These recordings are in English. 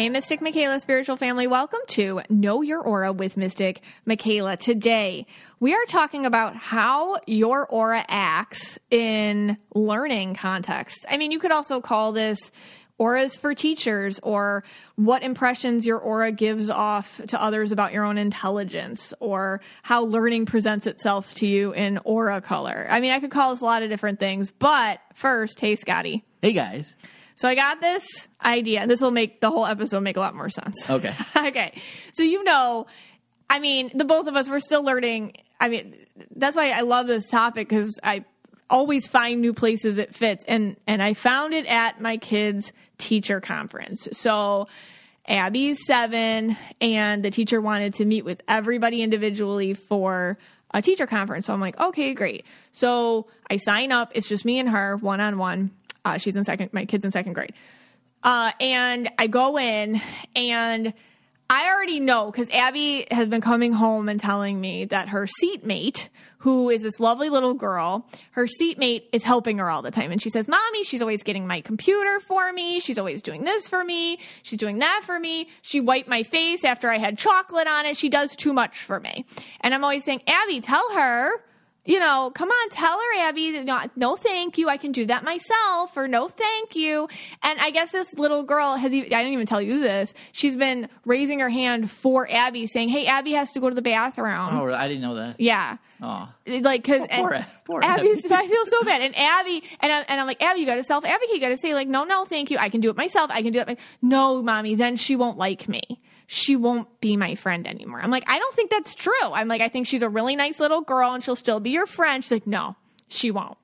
Hey, Mystic Michaela, spiritual family. Welcome to Know Your Aura with Mystic Michaela. Today, we are talking about how your aura acts in learning contexts. I mean, you could also call this auras for teachers or what impressions your aura gives off to others about your own intelligence or how learning presents itself to you in aura color. I mean, I could call this a lot of different things, but first, hey, Scotty. Hey guys. So I got this idea. And this will make the whole episode make a lot more sense. Okay. okay. So you know, I mean, the both of us we're still learning. I mean, that's why I love this topic because I always find new places it fits, and and I found it at my kids' teacher conference. So. Abby's seven, and the teacher wanted to meet with everybody individually for a teacher conference. So I'm like, okay, great. So I sign up. It's just me and her, one on one. Uh, she's in second, my kid's in second grade. Uh, and I go in and I already know because Abby has been coming home and telling me that her seatmate, who is this lovely little girl, her seatmate is helping her all the time. And she says, Mommy, she's always getting my computer for me. She's always doing this for me. She's doing that for me. She wiped my face after I had chocolate on it. She does too much for me. And I'm always saying, Abby, tell her you know, come on, tell her, Abby, no, no, thank you. I can do that myself, or no, thank you. And I guess this little girl has, even, I didn't even tell you this. She's been raising her hand for Abby, saying, hey, Abby has to go to the bathroom. Oh, I didn't know that. Yeah. Oh. Like, cause, Oh, poor- poor Abby's, Abby. I feel so bad. And Abby, and, I, and I'm like, Abby, you got to self advocate. You got to say, like, no, no, thank you. I can do it myself. I can do it. No, mommy, then she won't like me she won't be my friend anymore. I'm like, I don't think that's true. I'm like, I think she's a really nice little girl and she'll still be your friend. She's like, no, she won't.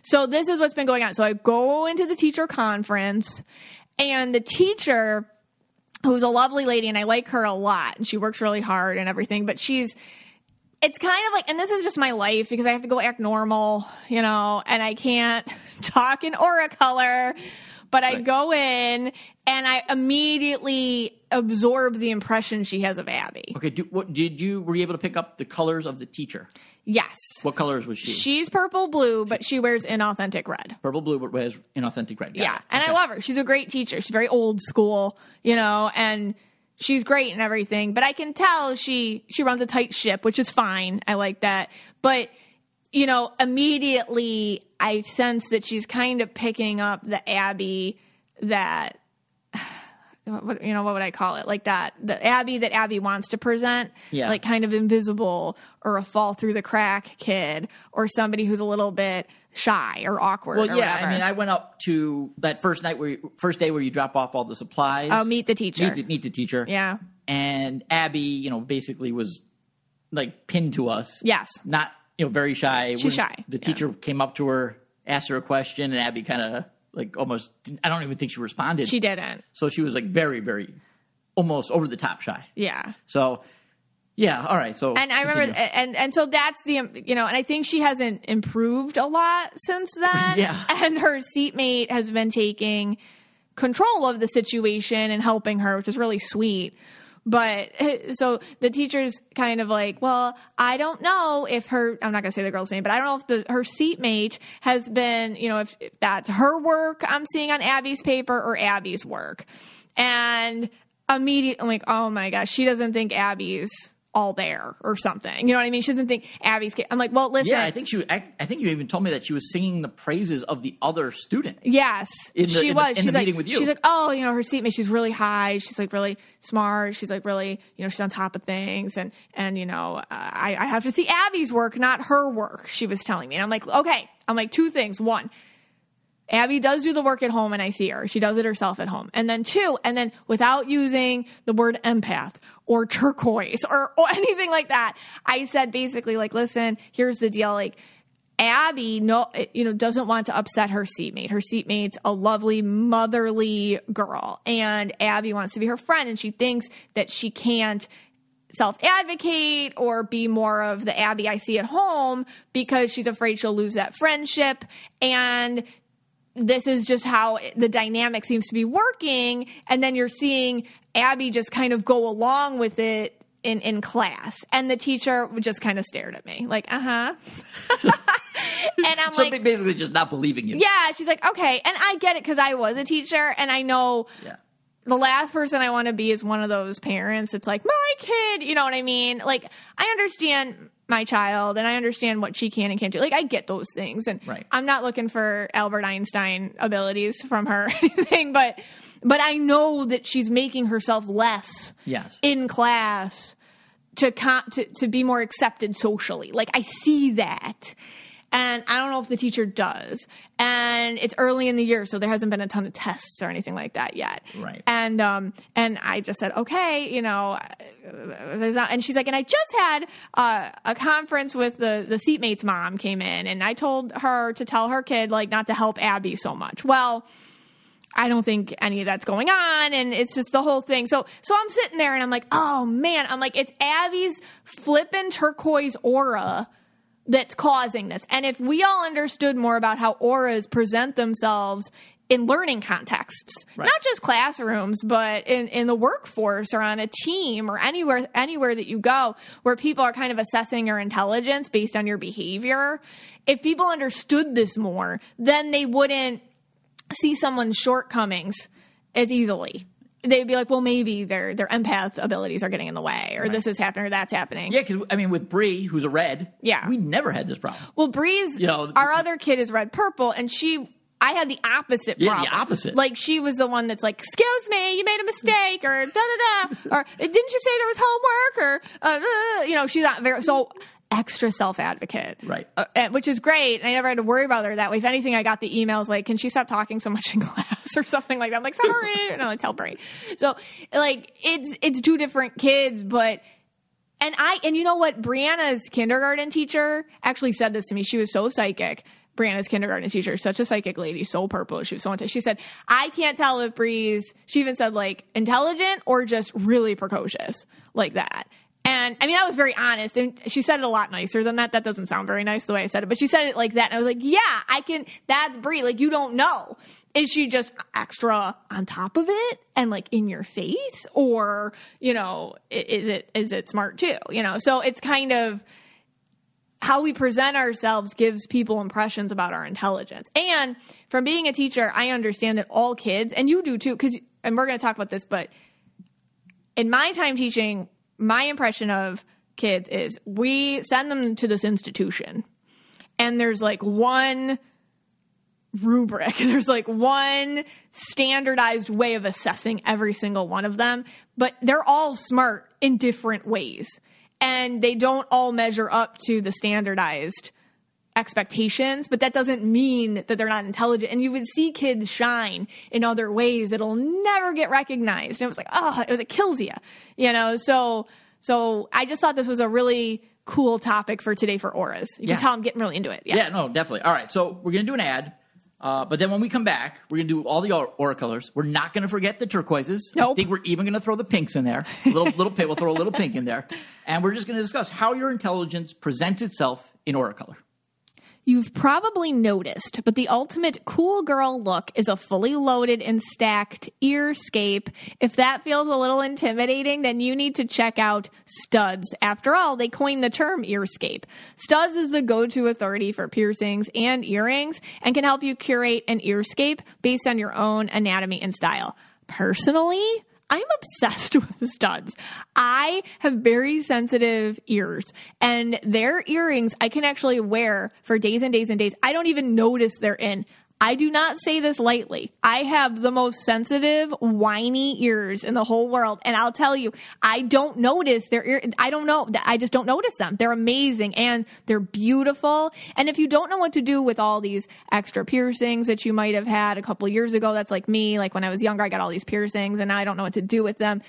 So this is what's been going on. So I go into the teacher conference and the teacher who's a lovely lady and I like her a lot and she works really hard and everything, but she's it's kind of like, and this is just my life because I have to go act normal, you know, and I can't talk in aura color, but I go in and I immediately absorb the impression she has of Abby. Okay. Do, what did you were you able to pick up the colors of the teacher? Yes. What colors was she? She's purple blue, but she wears inauthentic red. Purple, blue, but was inauthentic red. Got Yeah. it. And I love her. She's a great teacher. She's very old school, you know, and she's great and everything. But I can tell she she runs a tight ship, which is fine. I like that. But you know, immediately I sense that she's kind of picking up the Abby that what, you know what would I call it? Like that the Abby that Abby wants to present, Yeah. like kind of invisible or a fall through the crack kid or somebody who's a little bit shy or awkward. Well, or yeah. whatever. I mean, I went up to that first night where you, first day where you drop off all the supplies. Oh, meet the teacher. Meet the, meet the teacher. Yeah. And Abby, you know, basically was like pinned to us. Yes. Not you know very shy. She's When shy, The yeah. teacher came up to her, asked her a question, and Abby kind of like almost. I don't even think she responded. She didn't. So she was like very, very, almost over the top shy. Yeah. So, yeah, all right. So, And I remember, and and so that's the you know, and I think she hasn't improved a lot since then. Yeah. And her seatmate has been taking control of the situation and helping her, which is really sweet. But so the teacher's kind of like, well, I don't know if her, I'm not going to say the girl's name, but I don't know if the, her seatmate has been, you know, if, if that's her work I'm seeing on Abby's paper or Abby's work. And immediately, I'm like, oh my gosh, she doesn't think Abby's all there or something. You know what I mean? She doesn't think Abby's. I'm like, well, listen. yeah, I think she. I, I think you even told me that she was singing the praises of the other student. Yes, In the- she was. the she's like, meeting with you. she's like, oh, you know, her seatmate. She's really high. She's like really smart. She's like really, you know, she's on top of things. And and you know, uh, I I have to see Abby's work, not her work. She was telling me, and I'm like, okay. I'm like two things. One, Abby does do the work at home and I see her. She does it herself at home. And then two, and then without using the word empath or turquoise or, or anything like that, I said basically like, listen, here's the deal. Like, Abby no you know doesn't want to upset her seatmate. Her seatmate's a lovely motherly girl and Abby wants to be her friend and she thinks that she can't self advocate or be more of the Abby I see at home because she's afraid she'll lose that friendship. And this is just how the dynamic seems to be working. And then you're seeing Abby just kind of go along with it in, in class. And the teacher just kind of stared at me like, uh huh. and I'm So like, basically, just not believing you. yeah, she's like, okay. And I get it because I was a teacher and I know Yeah. the last person I want to be is one of those parents. It's like my kid, you know what I mean? Like I understand my child and I understand what she can and can't do. Like I get those things, and Right. I'm not looking for Albert Einstein abilities from her or anything, but but I know that she's making herself less Yes. in class to, to to be more accepted socially. Like I see that. And I don't know if the teacher does. And it's early in the year, so there hasn't been a ton of tests or anything like that yet. Right. And um and I just said, okay, you know, uh, there's not, and she's like, and I just had uh, a conference with the the seatmate's mom came in, and I told her to tell her kid like not to help Abby so much. Well, I don't think any of that's going on, and it's just the whole thing. So, so I'm sitting there, and I'm like, oh man, I'm like, it's Abby's flippin' turquoise aura that's causing this. And if we all understood more about how auras present themselves in learning contexts, Right. not just classrooms, but in, in the workforce or on a team or anywhere anywhere that you go where people are kind of assessing your intelligence based on your behavior. If people understood this more, then they wouldn't see someone's shortcomings as easily. They'd be like, well, maybe their their empath abilities are getting in the way, or this is happening, or that's happening. Yeah, because I mean, with Bree, who's a red, Yeah. we never had this problem. Well, Breeze, You know, our other kid is red purple, and she. I had the opposite Yeah, the opposite. Like she was the one that's like, "Excuse me, you made a mistake," or "da da da," or "Didn't you say there was homework?" Or uh, uh, you know, she's not very so extra self advocate, Right. Uh, which is great. And I never had to worry about her that way. If anything, I got the emails like, "Can she stop talking so much in class?" or something like that. I'm like, "Sorry," and I tell Bray. So like, it's it's two different kids, but and I and you know what? Brianna's kindergarten teacher actually said this to me. She was so psychic. Brianna's kindergarten teacher, such a psychic lady, so purple. She was so into. She said, "I can't tell if Bree's." She even said like intelligent or just really precocious, like that. And I mean, that was very honest. And she said it a lot nicer than that. That doesn't sound very nice the way I said it, but she said it like that. And I was like, yeah, I can, that's Bree. Like, you don't know. Is she just extra on top of it and like in your face? Or, you know, is it, is it smart too? You know, so it's kind of, how we present ourselves gives people impressions about our intelligence. And from being a teacher, I understand that all kids, and you do too, because, and we're going to talk about this, but in my time teaching, my impression of kids is we send them to this institution, and there's like one rubric. There's like one standardized way of assessing every single one of them, but they're all smart in different ways. And they don't all measure up to the standardized expectations, but that doesn't mean that they're not intelligent. And you would see kids shine in other ways that'll never get recognized. And it was like, oh, it, was, it kills you, you know? So, so I just thought this was a really cool topic for today for auras. You Yeah. can tell I'm getting really into it. Yeah. Yeah, no, definitely. All right, so we're gonna do an ad, uh, but then when we come back, we're gonna do all the aura colors. We're not gonna forget the turquoises. I think we're even gonna throw the pinks in there. A little little pink. We'll throw a little pink in there, and we're just gonna discuss how your intelligence presents itself in aura color. You've probably noticed, but the ultimate cool girl look is a fully loaded and stacked earscape. If that feels a little intimidating, then you need to check out Studs. After all, they coined the term earscape. Studs is the go-to authority for piercings and earrings and can help you curate an earscape based on your own anatomy and style. Personally, I'm obsessed with studs. I have very sensitive ears, and their earrings I can actually wear for days and days and days. I don't even notice they're in. I do not say this lightly. I have the most sensitive, whiny ears in the whole world. And I'll tell you, I don't notice their ear. I don't know. I just don't notice them. They're amazing and they're beautiful. And if you don't know what to do with all these extra piercings that you might have had a couple years ago, that's like me. Like when I was younger, I got all these piercings and now I don't know what to do with them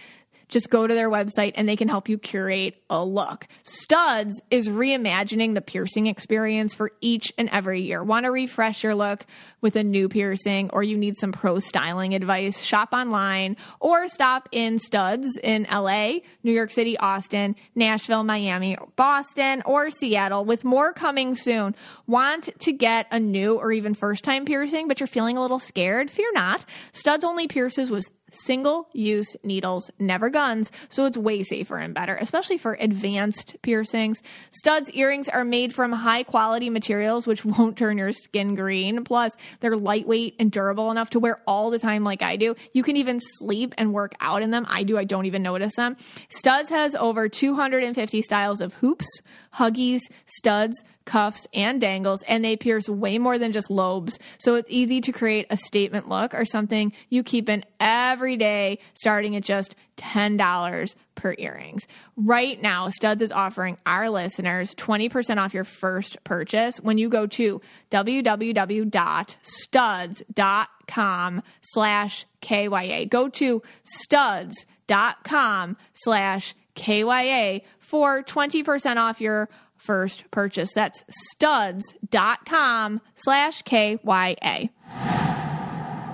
just go to their website and they can help you curate a look. Studs is reimagining the piercing experience for each and every year. Want to refresh your look with a new piercing or you need some pro styling advice? Shop online or stop in Studs in LA, New York City, Austin, Nashville, Miami, Boston, or Seattle with more coming soon. Want to get a new or even first time piercing but you're feeling a little scared? Fear not. Studs only pierces with single use needles, never guns, so it's way safer and better, especially for advanced piercings. Studs earrings are made from high quality materials, which won't turn your skin green. Plus, they're lightweight and durable enough to wear all the time, like I do. You can even sleep and work out in them. I do, I don't even notice them. Studs has over 250 styles of hoops, huggies, studs, cuffs, and dangles, and they pierce way more than just lobes. So it's easy to create a statement look or something you keep in every day, starting at just $10 per earrings. Right now, Studs is offering our listeners 20% off your first purchase when you go to www.studs.com slash KYA. Go to studs.com slash KYA for 20% off your first purchase. That's studs.com slash KYA.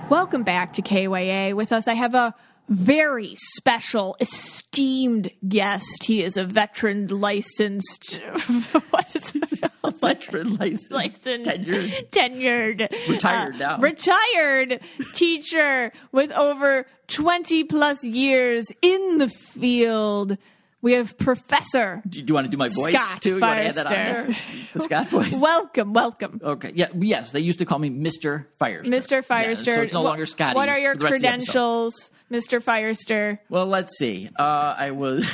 Welcome back to KYA. With us, I have a very special, esteemed guest. He is a veteran licensed, what is it? Veteran license, licensed, tenured. tenured, Retired uh, now. retired teacher with over 20 plus years in the field. We have Professor. Do you want to do my voice Scott too? You want to add that on there? The Scott voice. Welcome, welcome. Okay. Yeah. Yes. They used to call me Mister Firester. Mr. Firester. Yeah, so it's no Wha- longer Scotty. What are your for the rest of the episode. credentials, Mr. Firester? Well, let's see. Uh, I was.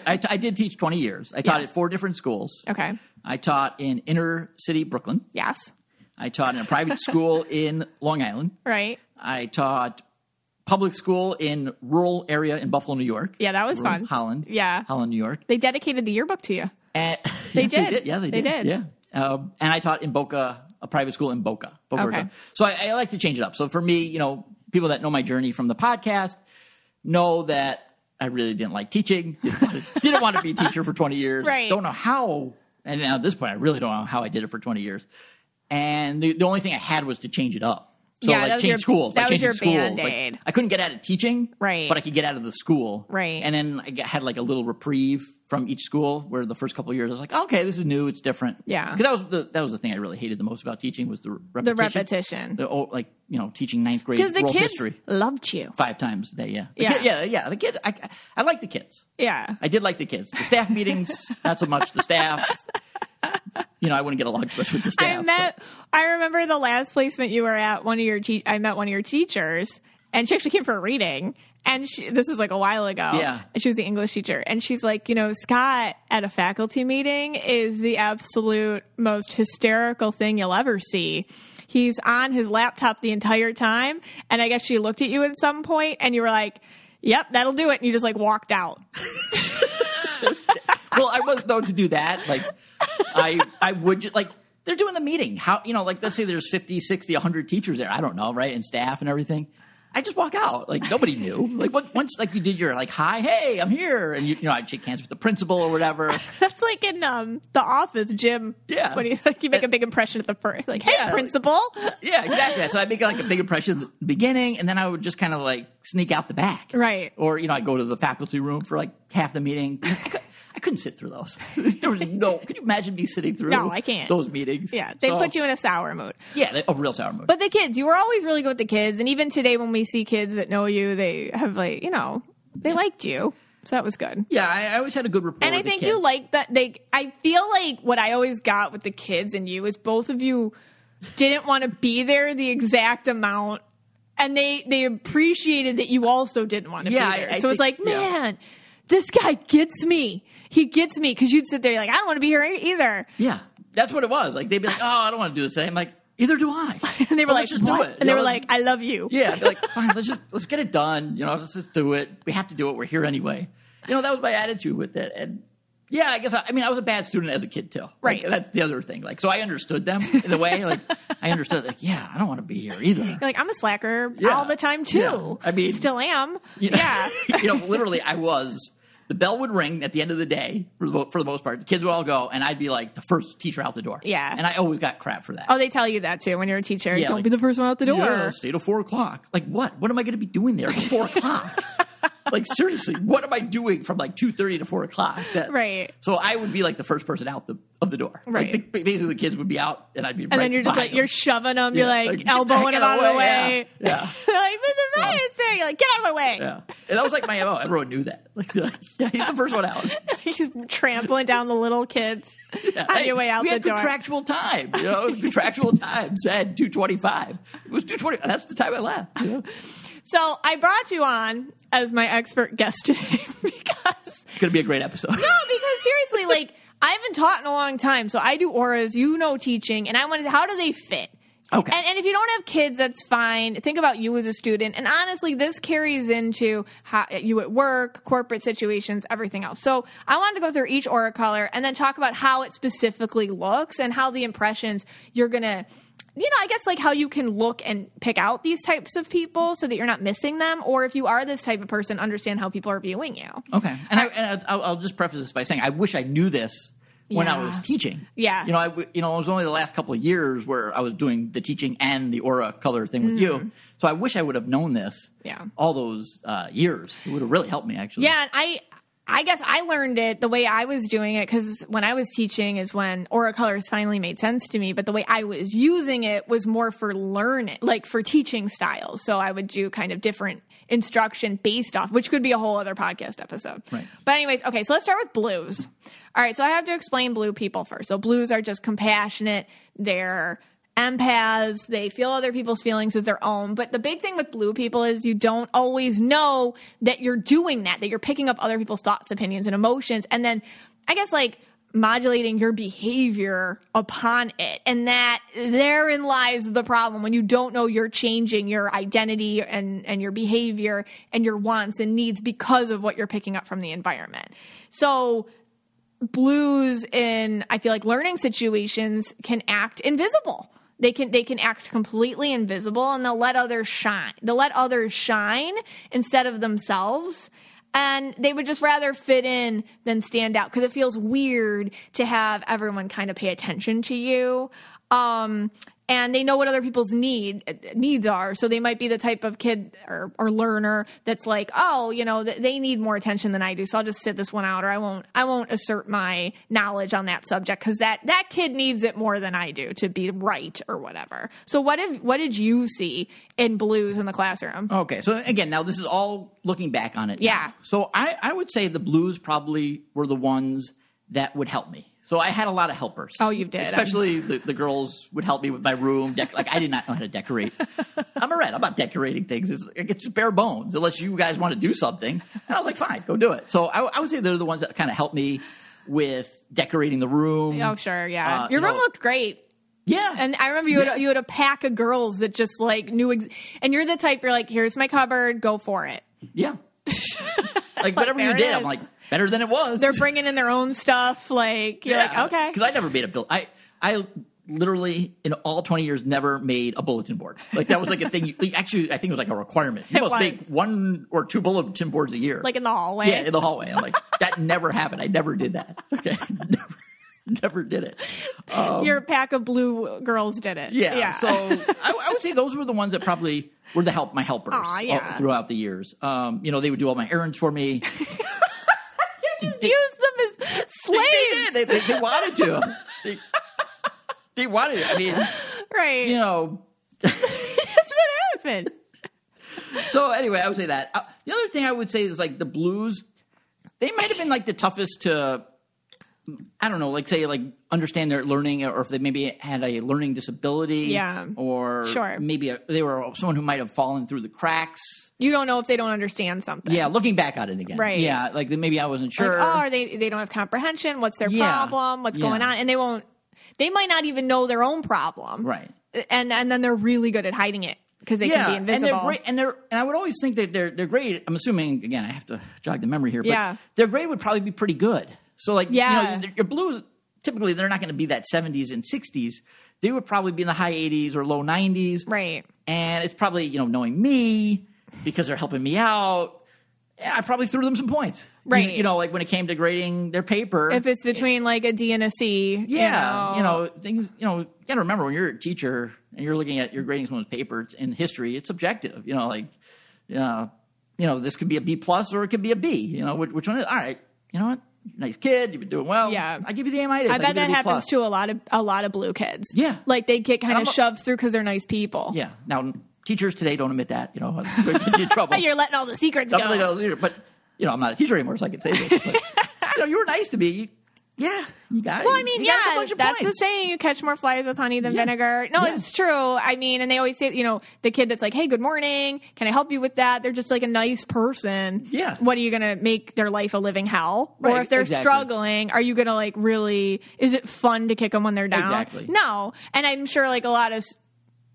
I, t- I did teach twenty years. I taught Yes. at four different schools. Okay. I taught in inner city Brooklyn. Yes. I taught in a private school in Long Island. Right. I taught public school in rural area in Buffalo, New York. Yeah, that was Rural fun. Holland. Yeah. Holland, New York. They dedicated the yearbook to you. And, They yes, did. Yeah, they, They did. did. Yeah. Um, and I taught in Boca, a private school in Boca. Boca Okay. So I, I like to change it up. So for me, you know, people that know my journey from the podcast know that I really didn't like teaching. Didn't want to, didn't want to be a teacher for 20 years. Right. Don't know how. And now at this point, I really don't know how I did it for 20 years. And the, the only thing I had was to change it up. So Yeah, like that was change your- schools. that like was your schools. Band-Aid. I couldn't get out of teaching, Right. But I could get out of the school, Right. And then I had like a little reprieve from each school where the first couple of years I was like, okay, this is new, it's different, Yeah. Because that was the that was the thing I really hated the most about teaching was the repetition. The repetition. repetition. The oh, like you know teaching ninth grade Because the world kids history loved you. five times a day, yeah, The Yeah. kid- yeah, yeah. The kids, I I like the kids. Yeah. I did like the kids. The staff meetings, not so much. The staff, you know, I wouldn't get along too much with the staff. I met. I remember the last placement you were at. One of your te- I met one of your teachers, and she actually came for a reading. And she, this was like a while ago. Yeah. And she was the English teacher, and she's like, you know, Scott at a faculty meeting is the absolute most hysterical thing you'll ever see. He's on his laptop the entire time, and I guess she looked at you at some point, and you were like. Yep, that'll do it. And you just like walked out. well, I was known to do that. Like, I I would just, like they're doing the meeting. How you know, like let's say there's 50, 60, 100 teachers there. I don't know, right, and staff and everything. I just walk out. Like nobody knew. Like what, once like you did your like hi, hey, I'm here, and you, you know I'd shake hands with the principal or whatever. That's like in um the office, Jim. Yeah. When you like, you make a big impression at the first, like, hey, Yeah. principal. Yeah, exactly. So I make like a big impression at the beginning, and then I would just kind of like sneak out the back, Right. Or you know, I go to the faculty room for like half the meeting. I, could, I couldn't sit through those. there was no. Could you imagine me sitting through? No, I can't. Those meetings. Yeah, they So- put you in a sour mood. Yeah, they- a real sour mood. But the kids, you were always really good with the kids, and even today when we see kids that know you, they have like, you know, they liked you, so that was good. yeah, I, I always had a good rapport. And I think you like that. They, I feel like what I always got with the kids and you is both of you didn't want to be there the exact amount, and they they appreciated that you also didn't want to Yeah, be there. I- I so it's like, think- yeah. man, this guy gets me. He gets me because you'd sit there you're like, I don't want to be here either. Yeah, that's what it was. Like they'd be like, "Oh, I don't want to do the same." Like, either do I. And they were Well, like, let's just "What?" do it. And You they know, were like, I love you. Yeah, they're like, fine, let's just let's get it done. You know, let's just do it. We have to do it. We're here anyway. You know, that was my attitude with it. And yeah, I guess I, I mean I was a bad student as a kid too. Like, Right. that's the other thing. Like, so I understood them in a way. Like, I understood. Like, yeah, I don't want to be here either. You're like, I'm a slacker Yeah. all the time too. Yeah. I mean- still am. You know, yeah. you know, literally, I was. The bell would ring at the end of the day for the, for the most part. The kids would all go, and I'd be like the first teacher out the door. Yeah. and I always got crap for that. Oh, they tell you that too when you're a teacher. Yeah, Don't like- be the first one out the door. Yeah, stay till four o'clock. Like what? What am I going to be doing there at four o'clock? like seriously, what am I doing from like two thirty to four o'clock? That- Right. So I would be like the first person out the of the door. Right. Like the, basically, the kids would be out, and I'd be. And then you're just like you're shoving them, you're like, like, the elbowing heck them out of the way. Yeah. Yeah. They're like, Mr. Ryan's there. You're like, get out of the way. Yeah, and that was like my MO. Everyone knew that. Like, like, yeah, he's the first one out. He's trampling down the little kids Yeah. on Hey, your way out the door. we the had door. contractual time. You know, contractual time said two twenty five. It was two twenty. That's the time I left. you know? So I brought you on as my expert guest today because It's gonna be a great episode. No, because seriously, like I haven't taught in a long time, so I do auras. You know, teaching, and I wanted how do they fit? Okay. And, and if you don't have kids, that's fine. Think about you as a student. And honestly, this carries into how you at work, corporate situations, everything else. So I wanted to go through each aura color and then talk about how it specifically looks and how the impressions you're gonna. You know, I guess like how you can look and pick out these types of people so that you're not missing them, or if you are this type of person, understand how people are viewing you. Okay, and I and I'll, I'll just preface this by saying I wish I knew this when I was teaching. Yeah. you know, I you know it was only the last couple of years where I was doing the teaching and the aura color thing with you. So I wish I would have known this. Yeah. all those uh, years it would have really helped me actually. Yeah, and I I guess I learned it the way I was doing it because when I was teaching is when aura colors finally made sense to me. But the way I was using it was more for learning, like for teaching styles. So I would do kind of different instruction based off, which could be a whole other podcast episode. Right. But anyways, okay, so let's start with blues. All right, so I have to explain blue people first. So blues are just compassionate. They're empaths. They feel other people's feelings as their own. But the big thing with blue people is you don't always know that you're doing that, that you're picking up other people's thoughts, opinions, and emotions. And then I guess like modulating your behavior upon it. And that therein lies the problem when you don't know you're changing your identity and, and your behavior and your wants and needs because of what you're picking up from the environment. So blues in I feel like learning situations can act invisible. They can they can act completely invisible and they'll let others shine. They'll let others shine instead of themselves. And they would just rather fit in than stand out because it feels weird to have everyone kind of pay attention to you. Um, and they know what other people's need needs are. So they might be the type of kid or, or learner that's like, oh, you know, th- they need more attention than I do. So I'll just sit this one out, or I won't. I won't assert my knowledge on that subject because that that kid needs it more than I do to be right or whatever. So what if what did you see in blues in the classroom? Okay, so again, now this is all looking back on it. now. Yeah. So I, I would say the blues probably were the ones that would help me. So I had a lot of helpers. Oh, you did. Especially the, the girls would help me with my room. Dec- like I did not know how to decorate. I'm a red. I'm not decorating things. It's, it's just bare bones unless you guys want to do something. And I was like, fine, go do it. So I, I would say they're the ones that kind of helped me with decorating the room. Oh, sure, yeah. Uh, Your you room know- looked great. Yeah. And I remember you had you had a pack of girls that just like knew, ex- and you're the type you're like, here's my cupboard, go for it. yeah. like whatever you did. I'm like better than it was. They're bringing in their own stuff. Like you're like, okay, Because I never made a bill. I I literally in all 20 years never made a bulletin board. Like that was like a thing. You, actually, I think it was like a requirement. You It must was. make one or two bulletin boards a year. like in the hallway. yeah, in the hallway. I'm like that never happened. I never did that. Okay, never, never did it. Your pack of blue girls did it. Yeah. yeah. So I, I would say those were the ones that probably were the help my helpers Aw, all- yeah. throughout the years. Um, you know, they would do all my errands for me. just use them as They, slaves, they did. They, they, they wanted to. They, they wanted. I mean, right? you know. That's what happened. So anyway, I would say that. Uh, the other thing I would say is like the blues. They might have been like the toughest to. I don't know, like say like understand their learning, or if they maybe had a learning disability, Yeah. or Sure. maybe a, they were someone who might have fallen through the cracks. You don't know if they don't understand something. Yeah, looking back at it again, Right. Yeah, like maybe I wasn't Like, sure. oh, are they they don't have comprehension? What's their Yeah. problem? What's Yeah. going on? And they won't. They might not even know their own problem. right. And and then they're really good at hiding it because they can be invisible. and they're great. And they're and I would always think that they're they're great. I'm assuming again. I have to jog the memory here, but Yeah. their grade would probably be pretty good. So like Yeah. you know, your blues typically they're not going to be that 70s and 60s. They would probably be in the high 80s or low 90s, Right. And it's probably you know knowing me because they're helping me out. Eh, I probably threw them some points, Right. You, know, like when it came to grading their paper. If it's between like a D and a C, Yeah, you know, things. You know, you got to remember when you're a teacher and you're looking at you're grading someone's paper in history. It's subjective. You know, like, you know, you know, this could be a B plus or it could be a B. You know, which, which one is? All right, you know what? Nice kid, you've been doing well. Yeah. I give you the A minus. I bet that happens to a lot of a lot of blue kids. Yeah. like they get kind of shoved through because they're nice people. Yeah. Now, teachers today don't admit that. You know, it gets you in trouble. You're letting all the secrets Something go. but you know, I'm not a teacher anymore, so I can say this. But, you know, you were nice to me. You, yeah, you got. Well, I mean, you a yeah, bunch of that's the saying. You catch more flies with honey than Yeah. vinegar. No, Yeah. it's true. I mean, and they always say, you know, the kid that's like, "Hey, good morning. Can I help you with that?" They're just like a nice person. Yeah. What are you going to make their life a living hell? Right, or if they're exactly. struggling, are you going to like really? Is it fun to kick them when they're down? Exactly. No. And I'm sure like a lot of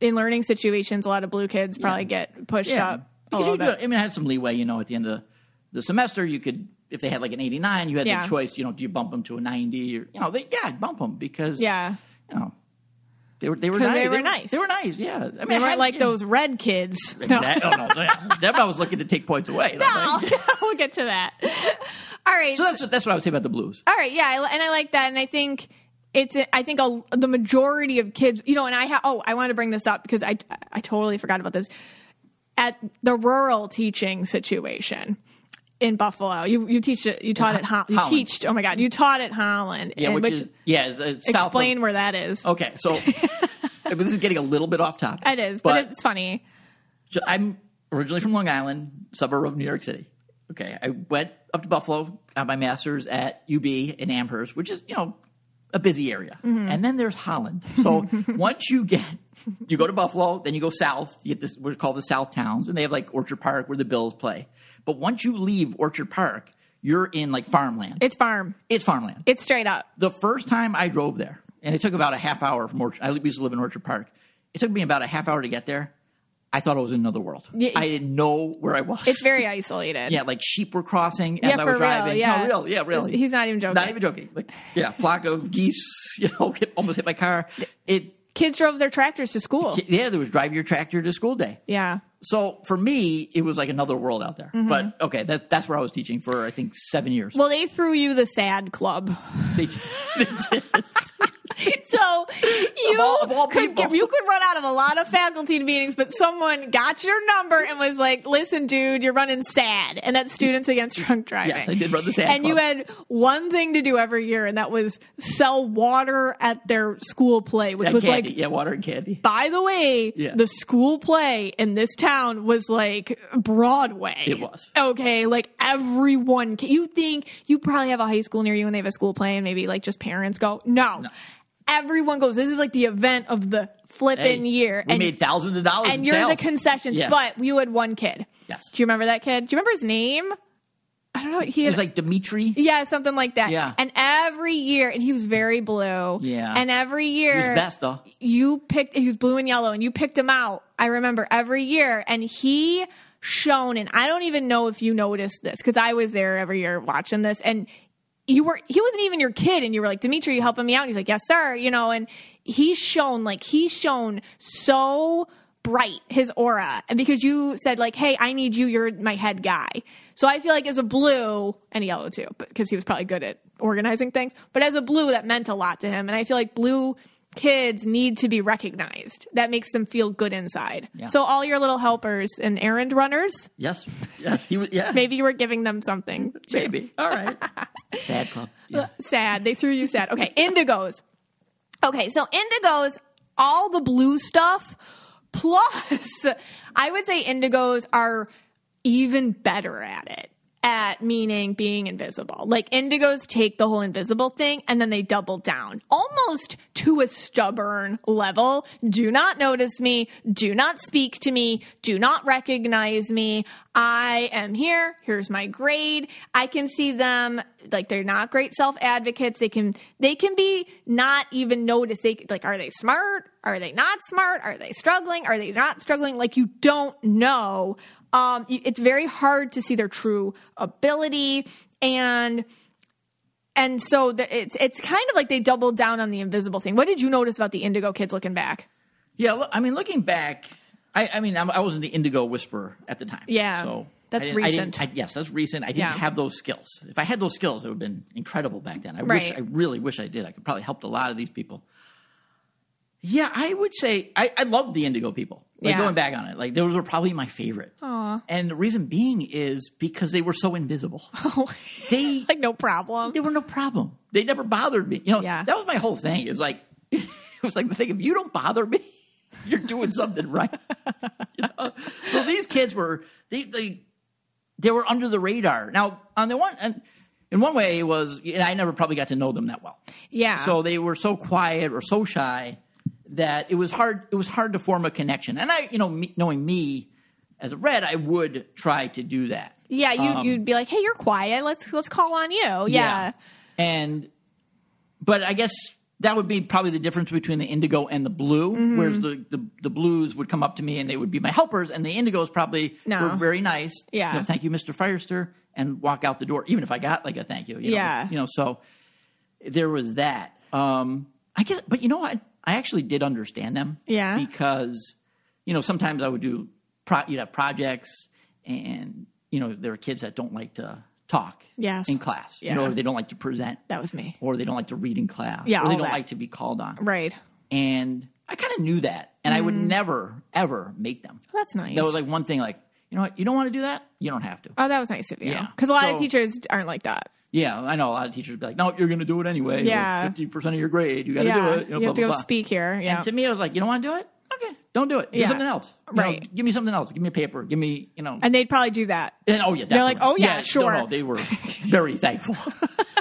in learning situations, a lot of blue kids probably get pushed Yeah, up a because little you do, bit. I mean, I had some leeway. You know, at the end of the semester, you could, if they had like an 89, you had Yeah. the choice. You know, do you bump them to a 90 or you know, they yeah, I'd bump them because Yeah. you know, they were they were nice. they were nice. They were nice. Yeah, I mean, They weren't had- like yeah. those red kids. No. Exactly. Oh, no, yeah. I was looking to take points away. No, we'll get to that. All right. So that's that's what I would say about the Blues. All right, yeah, I- and I like that, and I think it's. I think a, the majority of kids, you know, and I ha- oh, I wanted to bring this up because I I totally forgot about this at the rural teaching situation in Buffalo. You you teach it. You taught at Ho- you Holland. teach. Oh my God, you taught at Holland. Yeah, and which, is yeah, uh, south explain where that is. okay, so this is getting a little bit off topic. It is, but, it's funny. I'm originally from Long Island, suburb of New York City. Okay, I went up to Buffalo, got my master's at UB in Amherst, which is you know a busy area. Mm-hmm. And then there's Holland. So once you get you go to Buffalo, then you go south. You get this are called the South Towns, and they have like Orchard Park where the Bills play. But once you leave Orchard Park, you're in like farmland. It's farm. it's farmland. It's straight up. the first time I drove there, and it took about a half hour from Orchard. I used to live in Orchard Park. It took me about a half hour to get there. I thought it was in another world. Yeah. I didn't know where I was. It's very isolated. yeah, like sheep were crossing as Yeah, I was real, driving. yeah. No, real, yeah, really. He's not even joking. Not even joking. Like, yeah, flock of geese. You know, hit, almost hit my car. It. Kids drove their tractors to school. Yeah, there was drive your tractor to school day. Yeah. So for me, it was like another world out there. Mm-hmm. But okay, that, that's where I was teaching for I think seven years. Well, they threw you the sad club. they, did- they did. So you all- of all could get- you could run out of a lot of faculty meetings, but someone got your number and was like, "Listen, dude, you're running sad," and that's Students Against Drunk Driving. Yes, I did run the SAD And you had one thing to do every year, and that was sell water at their school play, which Yeah, was candy. like. yeah, water and candy. By the way, Yeah. the school play in this town was like Broadway. It was. Okay, like everyone. You think you probably have a high school near you and they have a school play and maybe like just parents go. No. Everyone goes. This is like the event of the flipping Hey, year. We made thousands of dollars. and you're sales. the concessions, Yeah. but you had one kid. Yes. Do you remember that kid? Do you remember his name? I don't know. He it had, was like Dimitri. yeah, something like that. Yeah. And every year, and he was very blue. Yeah. And every year, He was best though. you picked he was blue and yellow and you picked him out i remember every year and he shone and i don't even know if you noticed this because i was there every year watching this and you were he wasn't even your kid and you were like dimitri you helping me out? And he's like yes sir you know and he's shown like he shone so bright his aura and because you said like hey i need you you're my head guy. So i feel like as a blue and yellow too because he was probably good at organizing things but as a blue that meant a lot to him and i feel like blue kids need to be recognized that makes them feel good inside Yeah. so all your little helpers and errand runners Yes. Yes. Was. Yeah. maybe you were giving them something Maybe. All right. Sad club. Yeah. sad. They threw you sad. Okay, indigos. Okay, so indigos, all the blue stuff, plus I would say indigos are even better at it. At meaning being invisible. Like indigos take the whole invisible thing and then they double down almost to a stubborn level. Do not notice me. Do not speak to me. Do not recognize me. I am here. Here's my grade. I can see them like they're not great self advocates. They can they can be not even noticed. They like are they smart? Are they not smart? Are they struggling? Are they not struggling? Like you don't know. Um, it's very hard to see their true ability and and so the, it's it's kind of like they doubled down on the invisible thing. What did you notice about the indigo kids looking back? Yeah. I mean, looking back, I, I mean, I'm, I wasn't the indigo whisperer at the time. Yeah. So That's I didn't- I didn't- recent. I- yes, that's recent. I didn't Yeah. have those skills. If I had those skills, it would have been incredible back then. I wish. I really wish I did. I could probably helped a lot of these people. Yeah, I would say I, I love the Indigo people. Like Yeah. going back on it, like those were probably my favorite. Aw. And the reason being is because they were so invisible. Oh. They like no problem. they were no problem. They never bothered me. You know, Yeah. that was my whole thing. Is like it was like the thing. If you don't bother me, you're doing something right. you know? So these kids were they they they were under the radar. Now on the one and in one way it was I never probably got to know them that well. Yeah. So they were so quiet or so shy that it was hard. It was hard to form a connection. And I, you know, me, knowing me as a red, I would try to do that. yeah, you um, you'd be like, "Hey, you're quiet. Let's let's call on you." Yeah. And, but I guess that would be probably the difference between the indigo and the blue. Mm-hmm. Whereas the, the the blues would come up to me and they would be my helpers, and the indigos probably No. were very nice. Yeah. You know, thank you, Mr. Firester, and walk out the door, even if I got like a thank you. you know, Yeah. You know, so there was that. Um, I guess, but you know what? I actually did understand them. Yeah. Because, you know, sometimes I would do, pro- you'd have projects, and you know, there are kids that don't like to talk Yes. in class. You Yeah. know, or they don't like to present That was me. or they don't like to read in class, Yeah, or they don't that. like to be called on. Right. And I kind of knew that, and I would mm-hmm. never ever make them. That's nice. That was like one thing. Like, you know what? You don't want to do that. You don't have to. oh, that was nice of you. Yeah. Because a lot So- of teachers aren't like that. Yeah, I know a lot of teachers would be like, "No, you're going to do it anyway. Yeah. fifty percent of your grade, you got to yeah. do it." you know, have to blah, go blah, blah. speak here. Yeah. And to me, I was like, "You don't want to do it? Okay, don't do it. Do Yeah. something else. You know, Right. give me something else. Give me a paper. Give me, you know." and they'd probably do that. And, oh yeah, They're like, "Oh, yeah, no, sure." No, they were very thankful.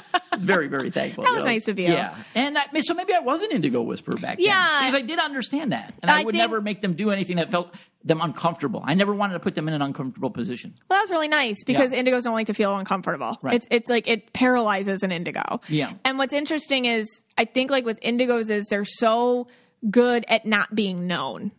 very, very thankful. That you was know? nice of you. Yeah, and I, so maybe I was an indigo whisperer back then. Yeah. because I did understand that, and I, I would think- never make them do anything that felt them uncomfortable. I never wanted to put them in an uncomfortable position. Well, that's really nice because Yeah. indigos don't like to feel uncomfortable. Right. It's it's like it paralyzes an indigo. Yeah. And what's interesting is I think like with indigos is they're so good at not being known.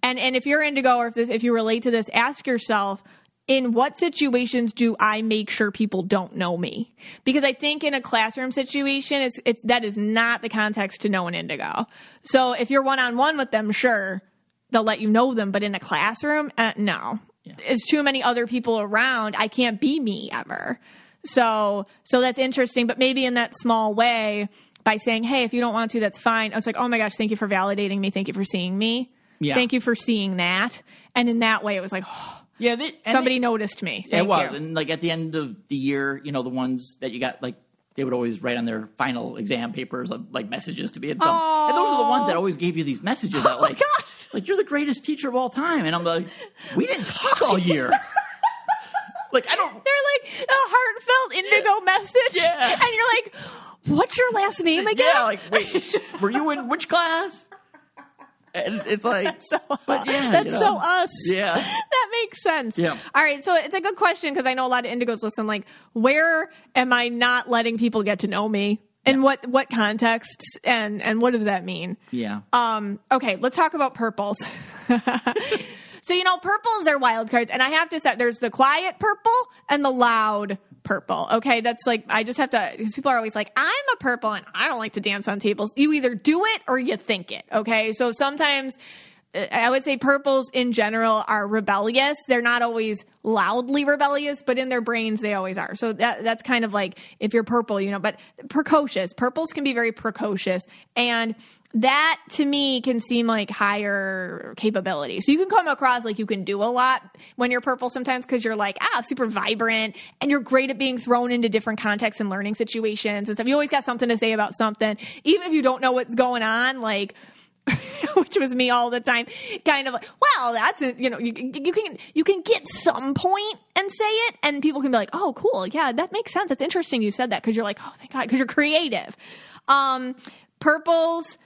And and if you're indigo or if this if you relate to this, ask yourself in what situations do I make sure people don't know me? Because I think in a classroom situation, it's it's that is not the context to know an indigo. So if you're one on one with them, sure, they'll let you know them, but in a classroom, uh, no. It's too many other people around. I can't be me ever. So so that's interesting, but maybe in that small way by saying, "Hey, if you don't want to, that's fine." It's like, "Oh my gosh, thank you for validating me. Thank you for seeing me. Yeah. Thank you for seeing that." And in that way, it was like, oh, Yeah, they, somebody they- noticed me. it was, you. and like at the end of the year, you know, the ones that you got like. They would always write on their final exam papers like messages to be in some, and those are the ones that always gave you these messages oh that like, Oh gosh. like you're the greatest teacher of all time, and I'm like, we didn't talk all year. like I don't, They're like a heartfelt indigo message, Yeah. and you're like, "What's your last name again?" yeah, like wait, were you in which class? And it's like, so, but yeah, that's you know. so us. Yeah. that makes sense. Yeah. All right, so it's a good question because I know a lot of indigos listen. Like, where am I not letting people get to know me? In what what contexts and and what does that mean? yeah, Um, okay, let's talk about purples. so you know, purples are wild cards, and I have to say, there's the quiet purple and the loud purple. Okay, that's like I just have to because people are always like, I'm a purple and I don't like to dance on tables. You either do it or you think it. Okay, so sometimes. uh, I would say purples in general are rebellious. They're not always loudly rebellious, but in their brains they always are. So that that's kind of like if you're purple, you know, but precocious. Purples can be very precocious and that to me can seem like higher capability. So you can come across like you can do a lot when you're purple sometimes because you're like, ah, super vibrant and you're great at being thrown into different contexts and learning situations and stuff. You always got something to say about something, even if you don't know what's going on, like which was me all the time kind of like well that's you know you, you can you can get some point and say it and people can be like oh cool yeah that makes sense that's interesting you said that because you're like oh thank god because you're creative um purples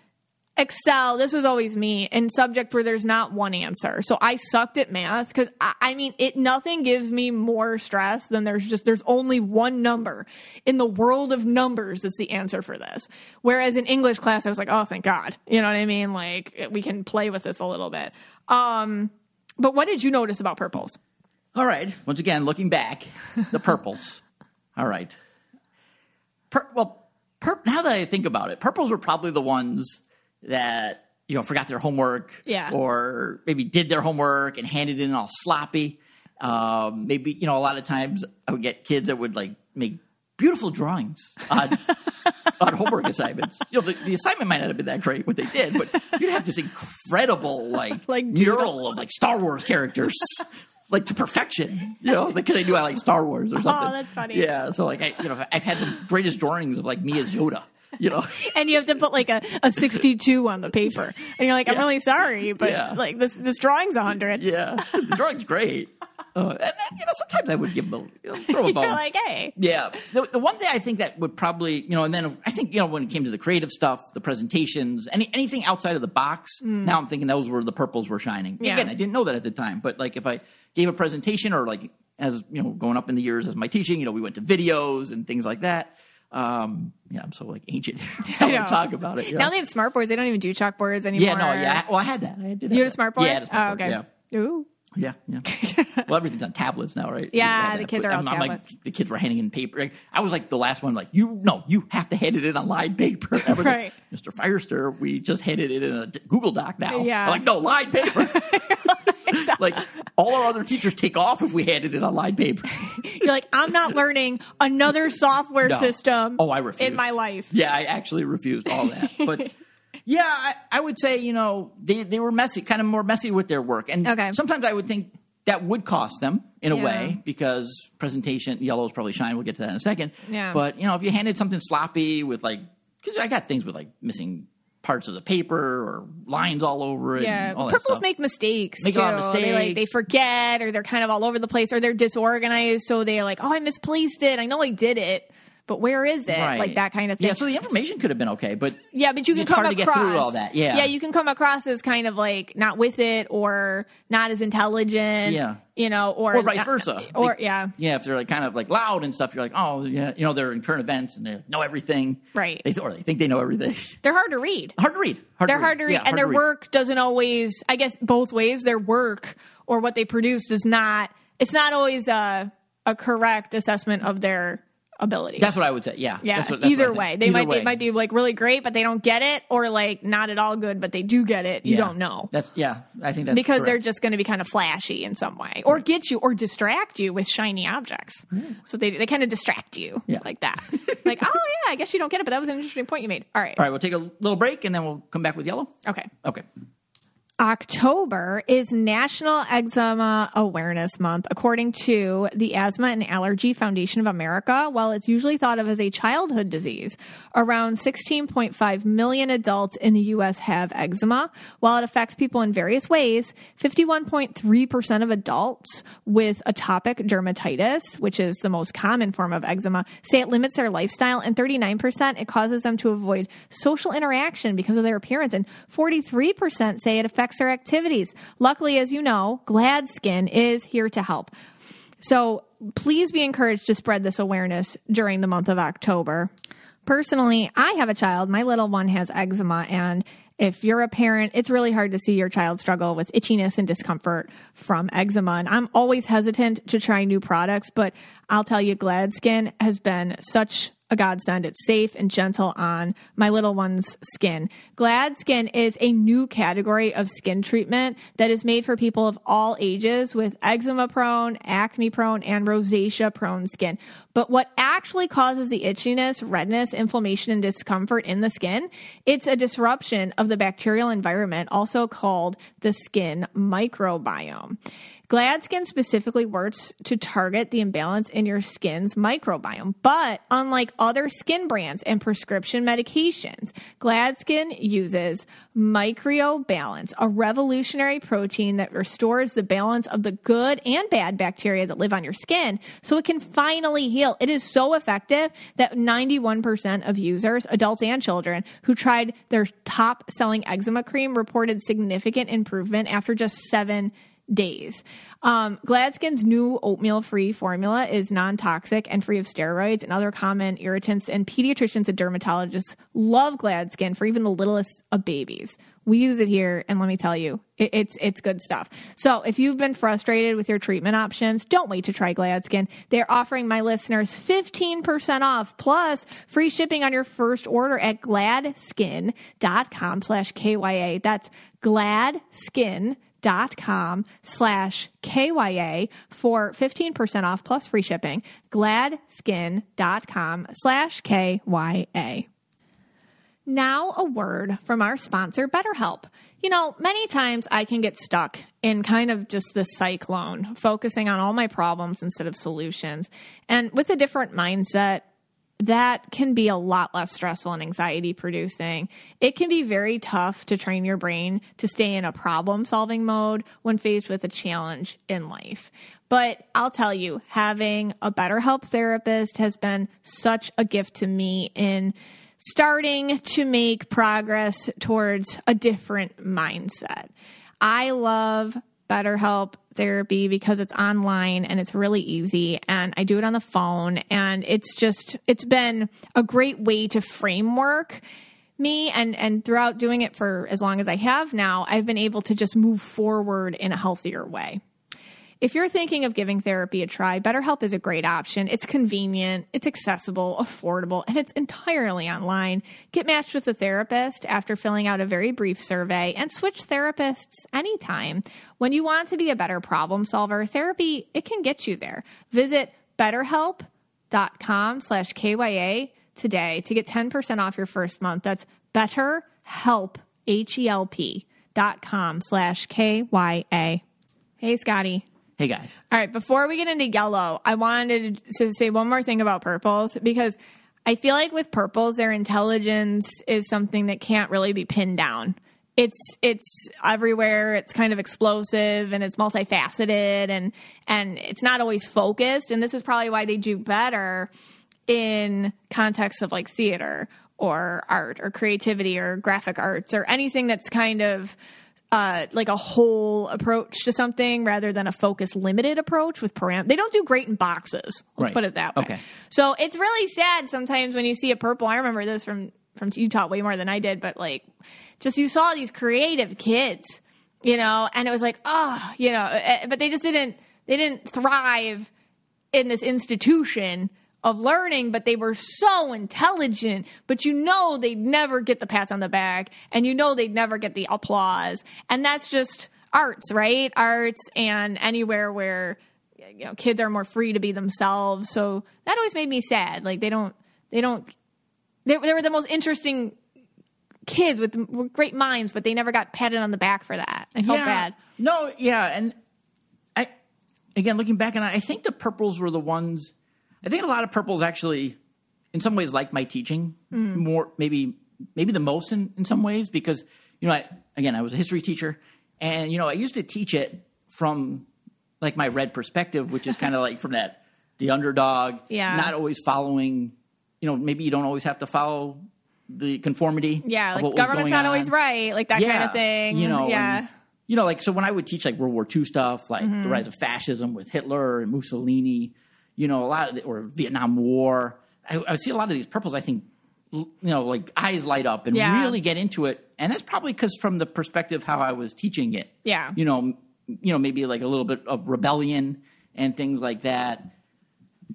excel this was always me in subject where there's not one answer so i sucked at math because I, I mean it nothing gives me more stress than there's just there's only one number in the world of numbers that's the answer for this whereas in english class i was like oh thank god you know what i mean like we can play with this a little bit um but what did you notice about purples All right. Once again, looking back, the purples. All right. Pur- well, pur- now that I think about it, purples were probably the ones that you know forgot their homework, Yeah. or maybe did their homework and handed in all sloppy. Um, maybe you know a lot of times I would get kids that would like make beautiful drawings on on homework assignments. You know, the, the assignment might not have been that great what they did, but you'd have this incredible like, Like mural of like Star Wars characters. Like to perfection, you know, because I knew I like Star Wars or something. Oh, that's funny. Yeah, so like I, you know, I've had the greatest drawings of like me as Yoda, you know. and you have to put like a, a 62 on the paper. And you're like, I'm really sorry, but Yeah. like this, this drawing's 100. Yeah, the drawing's great. Uh, and then, you know, sometimes I would give them a you know, throw a You're bone. like, hey. Yeah. The, the one thing I think that would probably, you know, and then I think, you know, when it came to the creative stuff, the presentations, any anything outside of the box, now I'm thinking those were the purples were shining. Yeah. Again, I didn't know that at the time, but like if I gave a presentation or like as, you know, going up in the years as my teaching, you know, we went to videos and things like that. Um, yeah, I'm so like ancient. I don't talk about it. you Now they have smart boards. They don't even do chalkboards anymore. yeah, no, yeah. Well, I had that. I did. You had a smart board? Yeah, I had a smart oh, board, okay. Yeah. Ooh. Yeah, yeah. well, everything's on tablets now, right? Yeah, the kids are I'm, I'm like, tablets. the kids were handing in paper. Like, I was like the last one. Like, you no, you have to hand it in on lined paper. Like, Right. Mr. Firester, we just handed it in a Google Doc now. Yeah. I'm like, no, lined paper. like all our other teachers take off if we handed it on lined paper. You're like, I'm not learning another software No. system Oh, I refused. in my life. Yeah, I actually refused all that. But yeah, I, I would say, you know, they, they were messy, kind of more messy with their work. And Okay. sometimes I would think that would cost them in a Yeah. way because presentation, yellows probably shine. We'll get to that in a second. Yeah. But, you know, if you handed something sloppy with like, because I got things with like missing parts of the paper or lines all over it. Yeah, and all that purples stuff. make mistakes. Make a too. lot of They like they forget, or they're kind of all over the place, or they're disorganized. So they're like, "Oh, I misplaced it. I know I did it, but where is it?" Right. Like that kind of thing. Yeah, so the information could have been okay, but Yeah, but you can It's come hard to across get through all that, yeah. yeah, you can come across as kind of like not with it, or not as intelligent. Yeah. you know, or or vice versa. Uh, or Like, yeah, yeah. If they're like kind of like loud and stuff, you're like, oh yeah, you know, they're in current events and they know everything, Right. They th- or they think they know everything. they're hard to read. hard to read. Hard They're to read. hard to read, Yeah, and hard their read. work doesn't always. I guess both ways. Their work or what they produce does not. It's not always a a correct assessment of their abilities. That's what I would say. Yeah. Yeah, That's what, that's either way, they Either might way. be might be like really great, but they don't get it, or like not at all good, but they do get it. You Yeah. don't know That's yeah. I think that's because they're just going to be kind of flashy in some way, or get you, or distract you with shiny objects. Mm. So they they kind of distract you. Yeah. like that. like, oh yeah, I guess you don't get it, but that was an interesting point you made. All right, All right, we'll take a little break and then we'll come back with yellow. okay. Okay. October is National Eczema Awareness Month, according to the Asthma and Allergy Foundation of America. While it's usually thought of as a childhood disease, around 16.5 million adults in the U.S. have eczema. While it affects people in various ways, 51.3% of adults with atopic dermatitis, which is the most common form of eczema, say it limits their lifestyle, and 39% it causes them to avoid social interaction because of their appearance, and 43% say it affects their activities. Luckily, as you know, Gladskin is here to help. So please be encouraged to spread this awareness during the month of October. Personally, I have a child. My little one has eczema, and if you're a parent, it's really hard to see your child struggle with itchiness and discomfort from eczema. And I'm always hesitant to try new products, but I'll tell you, Gladskin has been such a godsend. It's safe and gentle on my little one's skin. Gladskin is a new category of skin treatment that is made for people of all ages with eczema prone, acne prone, and rosacea prone skin. But what actually causes the itchiness, redness, inflammation, and discomfort in the skin? It's a disruption of the bacterial environment, also called the skin microbiome. Gladskin specifically works to target the imbalance in your skin's microbiome, but unlike other skin brands and prescription medications, Gladskin uses Micreobalance, a revolutionary protein that restores the balance of the good and bad bacteria that live on your skin so it can finally heal. It is so effective that 91% of users, adults and children, who tried their top selling eczema cream reported significant improvement after just seven days. Um, Gladskin's new oatmeal free formula is non toxic and free of steroids and other common irritants, and pediatricians and dermatologists love Gladskin for even the littlest of babies. We use it here, and let me tell you, it, it's it's good stuff. So, if you've been frustrated with your treatment options, don't wait to try Gladskin. They're offering my listeners 15% off plus free shipping on your first order at gladskin.com slash KYA. That's gladskin dot com slash KYA for 15% off plus free shipping. Gladskin.com slash KYA. Now, a word from our sponsor, BetterHelp. You know, many times I can get stuck in kind of just the cyclone, focusing on all my problems instead of solutions. And with a different mindset, that can be a lot less stressful and anxiety producing. It can be very tough to train your brain to stay in a problem solving mode when faced with a challenge in life. But I'll tell you, having a BetterHelp therapist has been such a gift to me in starting to make progress towards a different mindset. I love BetterHelp therapy because it's online and it's really easy and I do it on the phone and it's just it's been a great way to framework me and and throughout doing it for as long as I have now I've been able to just move forward in a healthier way. If you're thinking of giving therapy a try, BetterHelp is a great option. It's convenient, it's accessible, affordable, and it's entirely online. Get matched with a therapist after filling out a very brief survey and switch therapists anytime. When you want to be a better problem solver, therapy, it can get you there. Visit betterhelp.com slash KYA today to get 10% off your first month. That's betterhelp, H-E-L-P dot com slash K-Y-A. Hey, Scotty. Hey guys. All right, before we get into yellow, I wanted to say one more thing about purples because I feel like with purples, their intelligence is something that can't really be pinned down. It's it's everywhere. It's kind of explosive and it's multifaceted and and it's not always focused. And this is probably why they do better in context of like theater or art or creativity or graphic arts or anything that's kind of uh, like a whole approach to something rather than a focus limited approach with param. They don't do great in boxes. Let's Right. put it that way. Okay. So it's really sad sometimes when you see a purple. I remember this from from Utah way more than I did, but like just you saw these creative kids, you know, and it was like, oh, you know, eh, but they just didn't they didn't thrive in this institution of learning, but they were so intelligent. But you know they'd never get the pats on the back, and you know they'd never get the applause. And that's just arts, right? Arts and anywhere where you know kids are more free to be themselves. So that always made me sad. Like they don't, they don't. They, they were the most interesting kids with, with great minds, but they never got patted on the back for that. I felt yeah. bad. No, yeah, and I again looking back and I, I think the purples were the ones. I think a lot of purples actually, in some ways, like my teaching Mm. more, maybe maybe the most in in some ways because you know I again I was a history teacher and you know I used to teach it from like my red perspective, which is kind of like from that the underdog, Yeah. not always following. You know, maybe you don't always have to follow the conformity. Yeah, like government's not always right, like that kind of thing. You know, yeah. and, you know, like so when I would teach like World War II stuff, like Mm-hmm. the rise of fascism with Hitler and Mussolini, you know, a lot of the, or Vietnam War, I, I see a lot of these purples. I think, you know, like eyes light up and Yeah. really get into it, and that's probably because from the perspective how I was teaching it. Yeah. you know, you know, maybe like a little bit of rebellion and things like that.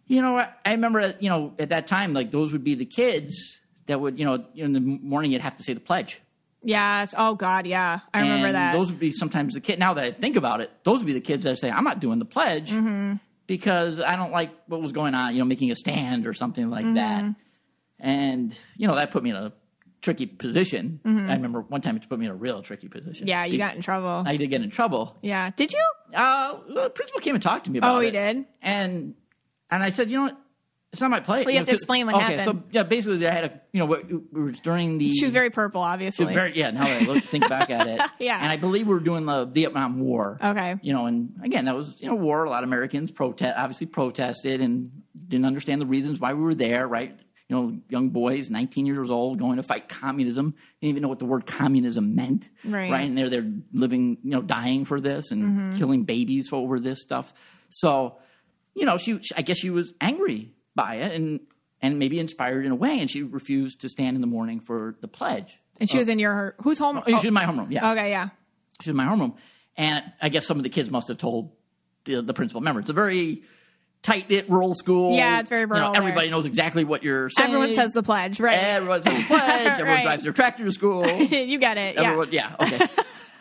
You know, I, I remember, you know, at that time, like those would be the kids that would, you know, in the morning you'd have to say the pledge. Yes. Oh God. Yeah. I remember that. Those would be sometimes the kid. Now that I think about it, those would be the kids that say, "I'm not doing the pledge Mm-hmm. Because I don't like what was going on." You know, making a stand or something like Mm-hmm. that. And you know that put me in a tricky position. I remember one time it put me in a real tricky position. Mm-hmm. yeah, you Be- got in trouble. I did get in trouble. yeah. Did you? Uh, the principal came and talked to me about it. Oh, it. he did? And and I said, you know what? It's not my place. Well, you have to explain what okay, happened. so yeah, basically, I had a you know, it was during the She was very purple, obviously. very, yeah, now that I look, think back at it. Yeah. And I believe we were doing the Vietnam War. Okay. You know, and again, that was, you know, war. A lot of Americans protest, obviously protested and didn't understand the reasons why we were there, right? You know, young boys, 19 years old, going to fight communism. Didn't even know what the word communism meant. Right. Mm-hmm. And they're, they're living, you know, dying for this and killing babies over this stuff. So, you know, she, I guess she was angry by it and, and maybe inspired in a way. And she refused to stand in the morning for the pledge. and she was in your whose home? She was in my homeroom. Yeah, okay. Yeah. she was in my homeroom, and I guess some of the kids must have told the, the principal member. It's a very tight knit rural school. Yeah, it's very You know, rural there. everybody knows exactly what you're saying. Everyone says the pledge, right? Everyone says the pledge. Everyone Right. drives their tractor to school. you get it. Yeah. Yeah. Okay.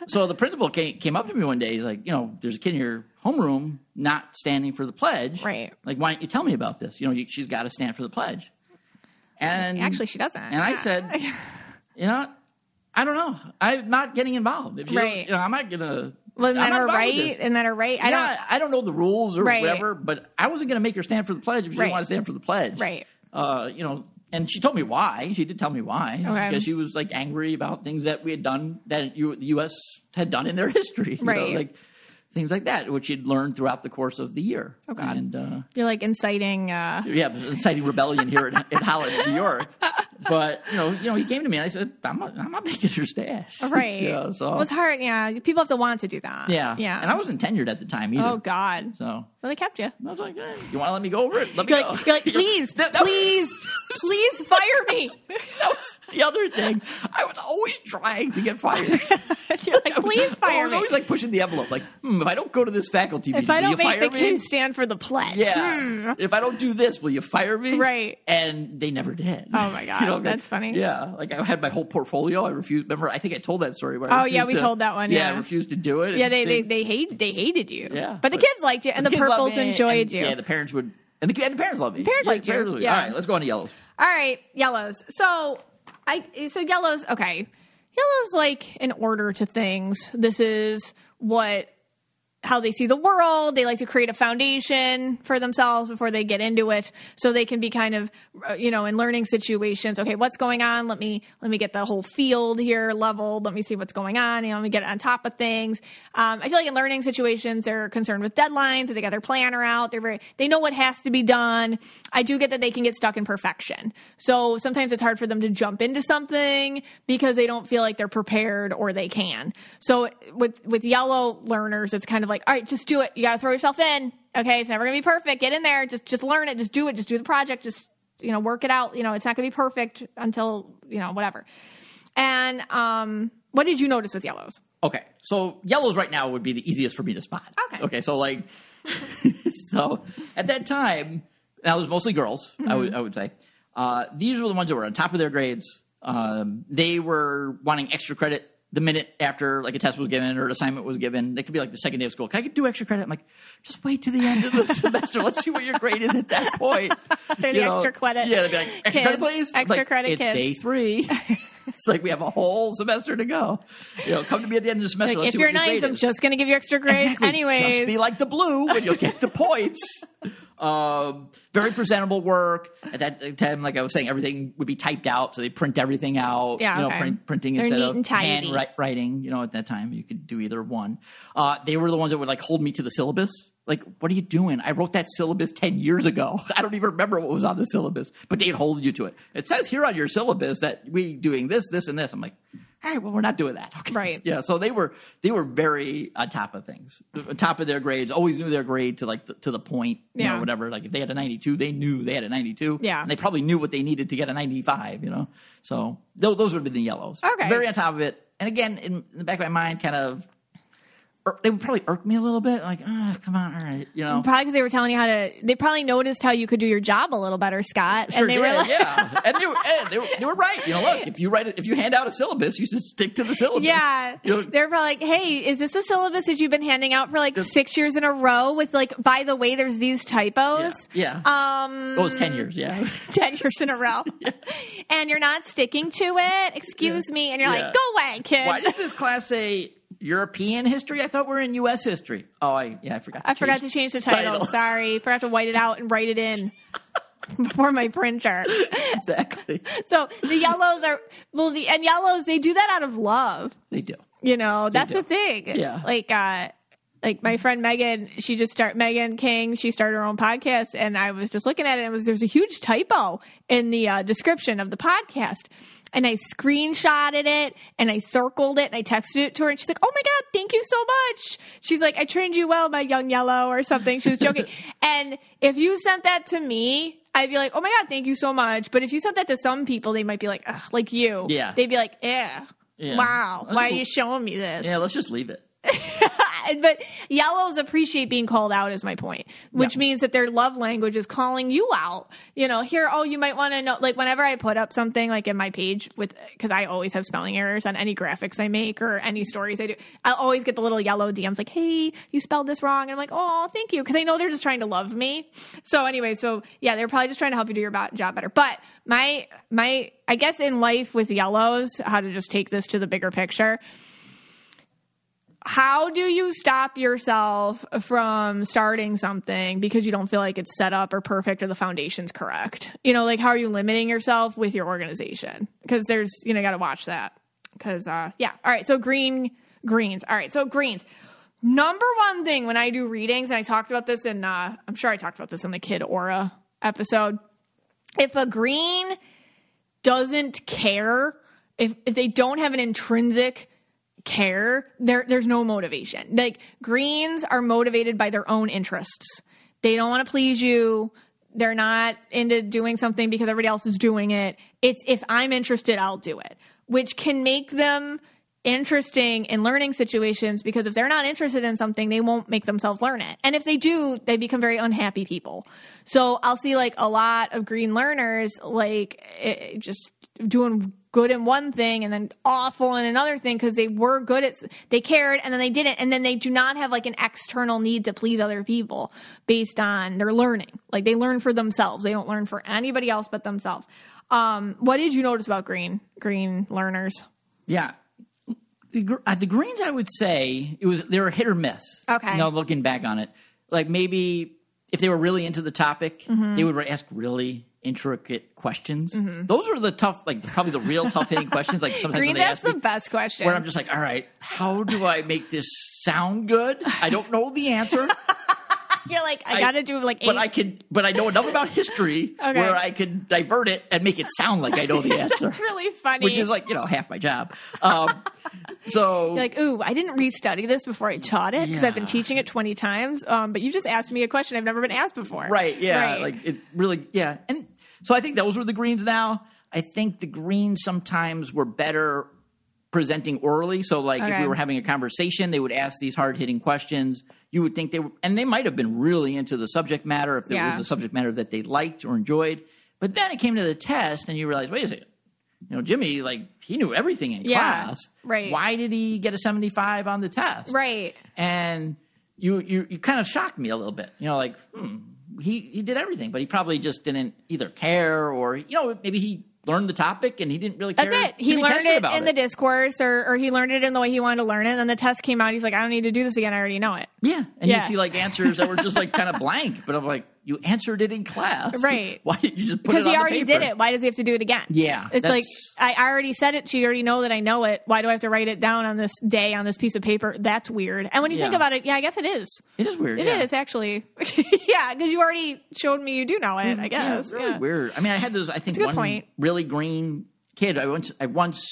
so the principal came, came up to me one day. He's like, you know, there's a kid in your homeroom not standing for the pledge. Right. Like, why don't you tell me about this? You know, you, she's got to stand for the pledge. And Actually, she doesn't. And I said, you know, I don't know. I'm not getting involved. If you, Right. you know, I'm not gonna. well, isn't that her right? Isn't that her right? I yeah, I don't know the rules or Right. whatever, but I wasn't going to make her stand for the pledge if she Right. didn't want to stand for the pledge. Right. Uh, you know, and she told me why. She did tell me why. Okay. Because she was like angry about things that we had done that you, the U.S. had done in their history. You Right. Know, like things like that, which she'd learned throughout the course of the year. Okay. And uh. You're like inciting. Uh, yeah, inciting rebellion here in, in Holland, New York. But you know, you know, he came to me and I said, "I'm not, I'm not making your stash." right. yeah. So well, it's hard. Yeah. People have to want to do that. yeah, Yeah. And I wasn't tenured at the time either. Oh God. So Well, they kept you. I was like, eh, "You want to let me go over it? Let me You're go." like, you're like, please, That- that was- please, please fire me. that was the other thing. I was always trying to get fired. You're like, please I fire was me. always like pushing the envelope. Like, hmm, if I don't go to this faculty meeting, if I will don't you make the me? kids stand for the pledge. Yeah. hmm. If I don't do this, will you fire me? Right. And they never did. Oh, my God. like- That's funny. Yeah. Like I had my whole portfolio. I refused. Remember, I think I told that story. Where I Oh, yeah, we to- told that one, Yeah, I refused to do it. Yeah, they, they things- they hate they hated you. Yeah, but the kids liked you, and the, kids me, enjoyed and, you. Yeah, the parents would, and the, and the parents loved me. Parents Yeah, liked you, parents loved me. yeah. All right, let's go on to yellows. All right, yellows. So I so yellows. Okay, yellows like an order to things. This is what how they see the world. They like to create a foundation for themselves before they get into it, so they can be kind of, uh, you know, in learning situations. Okay, what's going on? Let me let me get the whole field here leveled. Let me see what's going on. You know, let me get on top of things. Um, I feel like in learning situations, they're concerned with deadlines. They got their planner out. They're very they know what has to be done. I do get that they can get stuck in perfection. So sometimes it's hard for them to jump into something because they don't feel like they're prepared or they can. So with with yellow learners, it's kind of like, all right, just do it. You got to throw yourself in. Okay, it's never gonna be perfect. Get in there. Just just learn it. Just do it. Just do the project. Just you know work it out. You know it's not gonna be perfect until you know whatever. And um, what did you notice with yellows? Okay, so yellows right now would be the easiest for me to spot. Okay. Okay, so like, so at that time, that was mostly girls. I would I would say uh, these were the ones that were on top of their grades. Um, they were wanting extra credit the minute after like a test was given or an assignment was given. They could be like the second day of school. Can I do extra credit? I'm like, just wait to the end of the semester. Let's see what your grade is at that point. They're You the extra credit Yeah, they'd be like, extra kids. credit, please. Extra like, credit It's kids. day three. it's like we have a whole semester to go. You know, come to me at the end of the semester. Like, let's if see you're what your nice, I'm is. just gonna give you extra grades Exactly. anyways. Just be like the blue and you'll get the points. Um, very presentable work. At that time, like I was saying, everything would be typed out, so they print everything out. Yeah, you know, okay. print, printing They're instead of and tidy. handwriting. You know, at that time, you could do either one. Uh, they were the ones that would like hold me to the syllabus. Like, what are you doing? I wrote that syllabus ten years ago. I don't even remember what was on the syllabus, but they'd hold you to it. It says here on your syllabus that we doing this, this, and this. I'm like, all right, well, we're not doing that. Okay. Right. Yeah. So they were they were very on top of things, on top of their grades. Always knew their grade to like the, to the point. You Yeah. Know, whatever. Like if they had a 92, they knew they had a 92. Yeah. And they probably knew what they needed to get a 95. You know. So those, those would have been the yellows. Okay. Very on top of it. And again, in, the back of my mind, kind of. Ir- They would probably irk me a little bit, like, ah, come on, all right, you know. Probably because they were telling you how to. They probably noticed how you could do your job a little better, Scott. Sure and they did, were like, yeah, and they were, and they were, they were right. You know, look, if you write, it, if you hand out a syllabus, you should stick to the syllabus. Yeah, You know, they're probably like, "Hey, is this a syllabus that you've been handing out for like six years in a row?" With like, by the way, there's these typos. yeah. Um, it was ten years. Yeah. ten years in a row, and you're not sticking to it. Excuse me, and you're Yeah. like, "Go away, kid." Why does this class say European history? I thought we are in U.S. history. Oh, I yeah, I forgot. To I forgot to change the title. Sorry, forgot to white it out and write it in before my printer. exactly. So the yellows are well, the and yellows they do that out of love. They do. You know, that's the thing. Yeah. Like, uh, like my friend Megan, she just start Megan King. She started her own podcast, and I was just looking at it. and it was there's a huge typo in the uh, description of the podcast, and I screenshotted it and I circled it and I texted it to her, and she's like, "Oh my god, thank you so much." She's like, "I trained you well, my young yellow," or something. She was joking, and if you sent that to me. I'd be like, oh my God, thank you so much. But if you sent that to some people, they might be like, Ugh, like you. Yeah. They'd be like, eh. Yeah. Wow. Let's Why are you showing me this? Yeah, let's just leave it. but yellows appreciate being called out is my point which Yeah. means that their love language is calling you out. You know here oh you might want to know like whenever i put up something like in my page with because i always have spelling errors on any graphics i make or any stories i do i'll always get the little yellow dms like hey you spelled this wrong. And i'm like oh thank you. Because i know they're just trying to love me. So anyway so yeah they're probably just trying to help you do your job better. But my my i guess in life with yellows how to just take this to the bigger picture how do you stop yourself from starting something because you don't feel like it's set up or perfect or the foundation's correct? You know, like how are you limiting yourself with your organization? Because there's, you know, got to watch that. Because, uh, yeah. All right. So green, greens. All right. So greens. Number one thing when I do readings, and I talked about this in, uh, I'm sure I talked about this in the Kid Aura episode. If a green doesn't care, if, if they don't have an intrinsic care, there there's no motivation. Like greens are motivated by their own interests. They don't want to please you. They're not into doing something because everybody else is doing it. It's if I'm interested, I'll do it, which can make them interesting in learning situations because if they're not interested in something, they won't make themselves learn it. And if they do, they become very unhappy people. So I'll see like a lot of green learners like eh, just doing good in one thing and then awful in another thing because they were good at they cared and then they didn't and then they do not have like an external need to please other people based on their learning like they learn for themselves they don't learn for anybody else but themselves um what did you notice about green green learners Yeah. The, gr- uh, the greens, I would say, it was they were hit or miss. Okay. You know, looking back on it, like maybe if they were really into the topic, Mm-hmm. they would ask really intricate questions. Those were the tough, like probably the real tough hitting questions. Like sometimes green that's the best question where I'm just like, all right, how do I make this sound good? I don't know the answer. you're like i, gotta do like eight but I could, but I know enough about history Okay. where I could divert it and make it sound like I know the answer, it's really funny which is like you know half my job. Um, so You're like, ooh, I didn't restudy this before I taught it because I've been teaching it 20 times. Um, but you just asked me a question I've never been asked before. Right. Yeah. Right. Like it really. Yeah. And so I think those were the greens. Now I think the greens sometimes were better presenting orally. So like if we were having a conversation, they would ask these hard hitting questions. You would think they were, and they might have been really into the subject matter if there Yeah. was a subject matter that they liked or enjoyed. But then it came to the test, and you realize, wait a second. You know, Jimmy, like he knew everything in Yeah, class. right. Why did he get a seventy-five on the test? Right. and you you you kind of shocked me a little bit. You know, like hmm, he he did everything, but he probably just didn't either care or you know maybe he learned the topic and he didn't really care. That's it. He learned it in the discourse or, or he learned it in the way he wanted to learn it. And then the test came out. He's like, I don't need to do this again. I already know it. yeah, and Yeah. you'd see like answers that were just like kind of blank, but I'm like, you answered it in class, Right. Why didn't you just put Because it on he already did it. Why does he have to do it again? Yeah, It's like, I already said it. So you already know that I know it. Why do I have to write it down on this day on this piece of paper? That's weird. And when you think about it, yeah, I guess it is. It is weird. It is yeah. actually. yeah, because you already showed me you do know it, I mm, Yeah, guess. it's really Yeah. weird. I mean, I had those. I think one point. really green kid. I once I once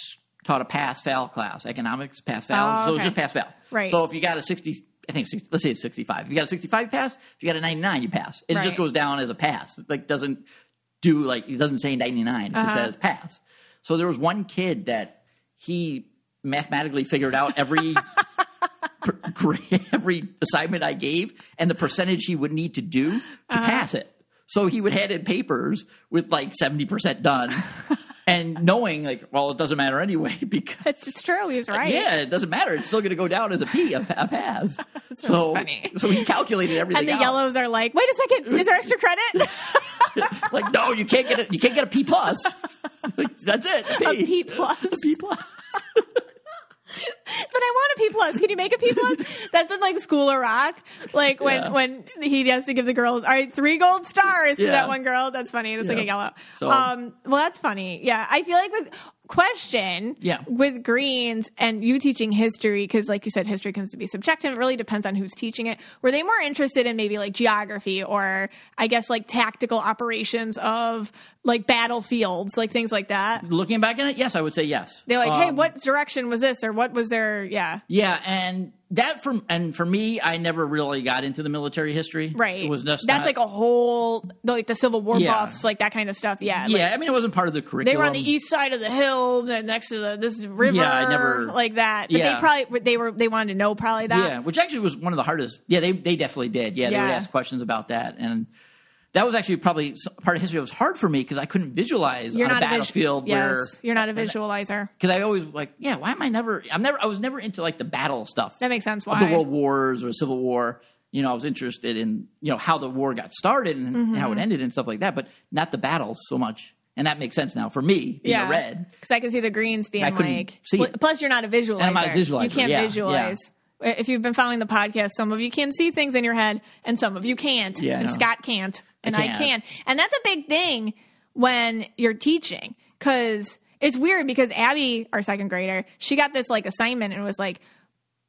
taught a pass fail class, economics pass fail. Oh, So it was just pass fail. Right. So if you got a sixty, I think let's say it's sixty-five. If you got a sixty-five, you pass. If you got a ninety-nine, you pass. It Right. just goes down as a pass. It like doesn't do like it doesn't say ninety-nine. It just Uh-huh. says pass. So there was one kid that he mathematically figured out every. per- every assignment I gave and the percentage he would need to do to Uh-huh. pass it. So he would hand in papers with like 70% done and knowing like, well, it doesn't matter anyway because It's, true. He was right. yeah, it doesn't matter. It's still going to go down as a P, a, a pass. so, so he calculated everything. And the out. yellows are like, wait a second, is there extra credit? like, no, you can't get a, you can't get a P plus. Like, That's it. a P plus. A P plus. But I want a P plus. Can you make a P plus? That's in like School of Rock. Like when Yeah. when he has to give the girls all right three gold stars to that one girl. That's funny. That's like a yellow. So- um, well, that's funny. Yeah, I feel like with question. Yeah. with greens and you teaching history because, like you said, history comes to be subjective. It really depends on who's teaching it. Were they more interested in maybe like geography or I guess like tactical operations of like battlefields, like things like that? Looking back at it, yes, I would say yes. They're like, hey, Um, what direction was this or what was their? Yeah. Yeah, and that for and for me, I never really got into the military history. Right. It was just that's not- like a whole like the Civil War Yeah. buffs, like that kind of stuff. Yeah. yeah. like, I mean, it wasn't part of the curriculum. they were on the east side of the hill, next to the this river, Yeah, I never- like that. But Yeah. they probably they were they wanted to know probably that. Yeah, which actually was one of the hardest. Yeah, they they definitely did. Yeah, they would ask questions about that, and that was actually probably part of history that was hard for me because I couldn't visualize You're on not a a vis- battlefield yes, you're not a visualizer. because I always like, yeah, why am I never? I'm never. I was never into like the battle stuff That makes sense. Why? of the world wars or Civil War. You know, I was interested in you know how the war got started and Mm-hmm. how it ended and stuff like that, but not the battles so much. And that makes sense now for me. Being yeah, a red. because I can see the greens being I like. see Well. Plus, you're not a visualizer. I'm not a visualizer, You can't yeah, visualize. Uh, if you've been following the podcast, some of you can see things in your head, and some of you can't. Yeah, and know. Scott can't, and I, can't. can. And that's a big thing when you're teaching, because it's weird. Because Abby, our second grader, she got this like assignment, and was like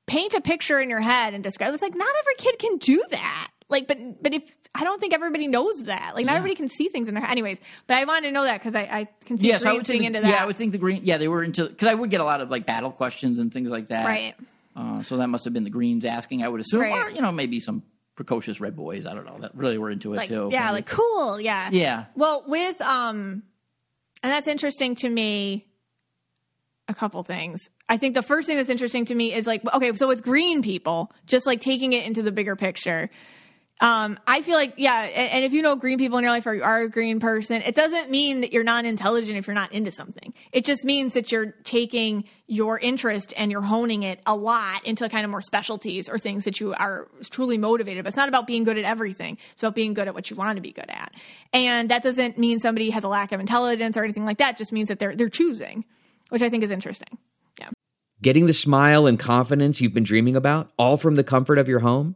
paint a picture in your head and describe. It's like not every kid can do that. Like, but but if I don't think everybody knows that. Like, not Yeah. everybody can see things in their head. Anyways, but I wanted to know that because I, I can see Yes, I would being think. into that. Yeah, I would think the green. Yeah, they were into because I would get a lot of like battle questions and things like that. Right. Uh, so that must have been the Greens asking, I would assume, Right. or you know maybe some precocious red boys. I don't know that really were into it like too. yeah, like cool, yeah, yeah, Well, with um, and that's interesting to me. A couple things. I think the first thing that's interesting to me is like, okay, so with green people, just like taking it into the bigger picture. Um, I feel like, yeah, and, if you know green people in your life or you are a green person, it doesn't mean that you're not intelligent if you're not into something. It just means that you're taking your interest and you're honing it a lot into kind of more specialties or things that you are truly motivated. But it's not about being good at everything. It's about being good at what you want to be good at. And that doesn't mean somebody has a lack of intelligence or anything like that. It just means that they're they're choosing, which I think is interesting. Yeah. Getting the smile and confidence you've been dreaming about, all from the comfort of your home,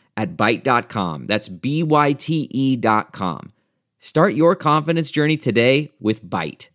at Byte.com. That's B-Y-T-E dot com. Start your confidence journey today with Byte.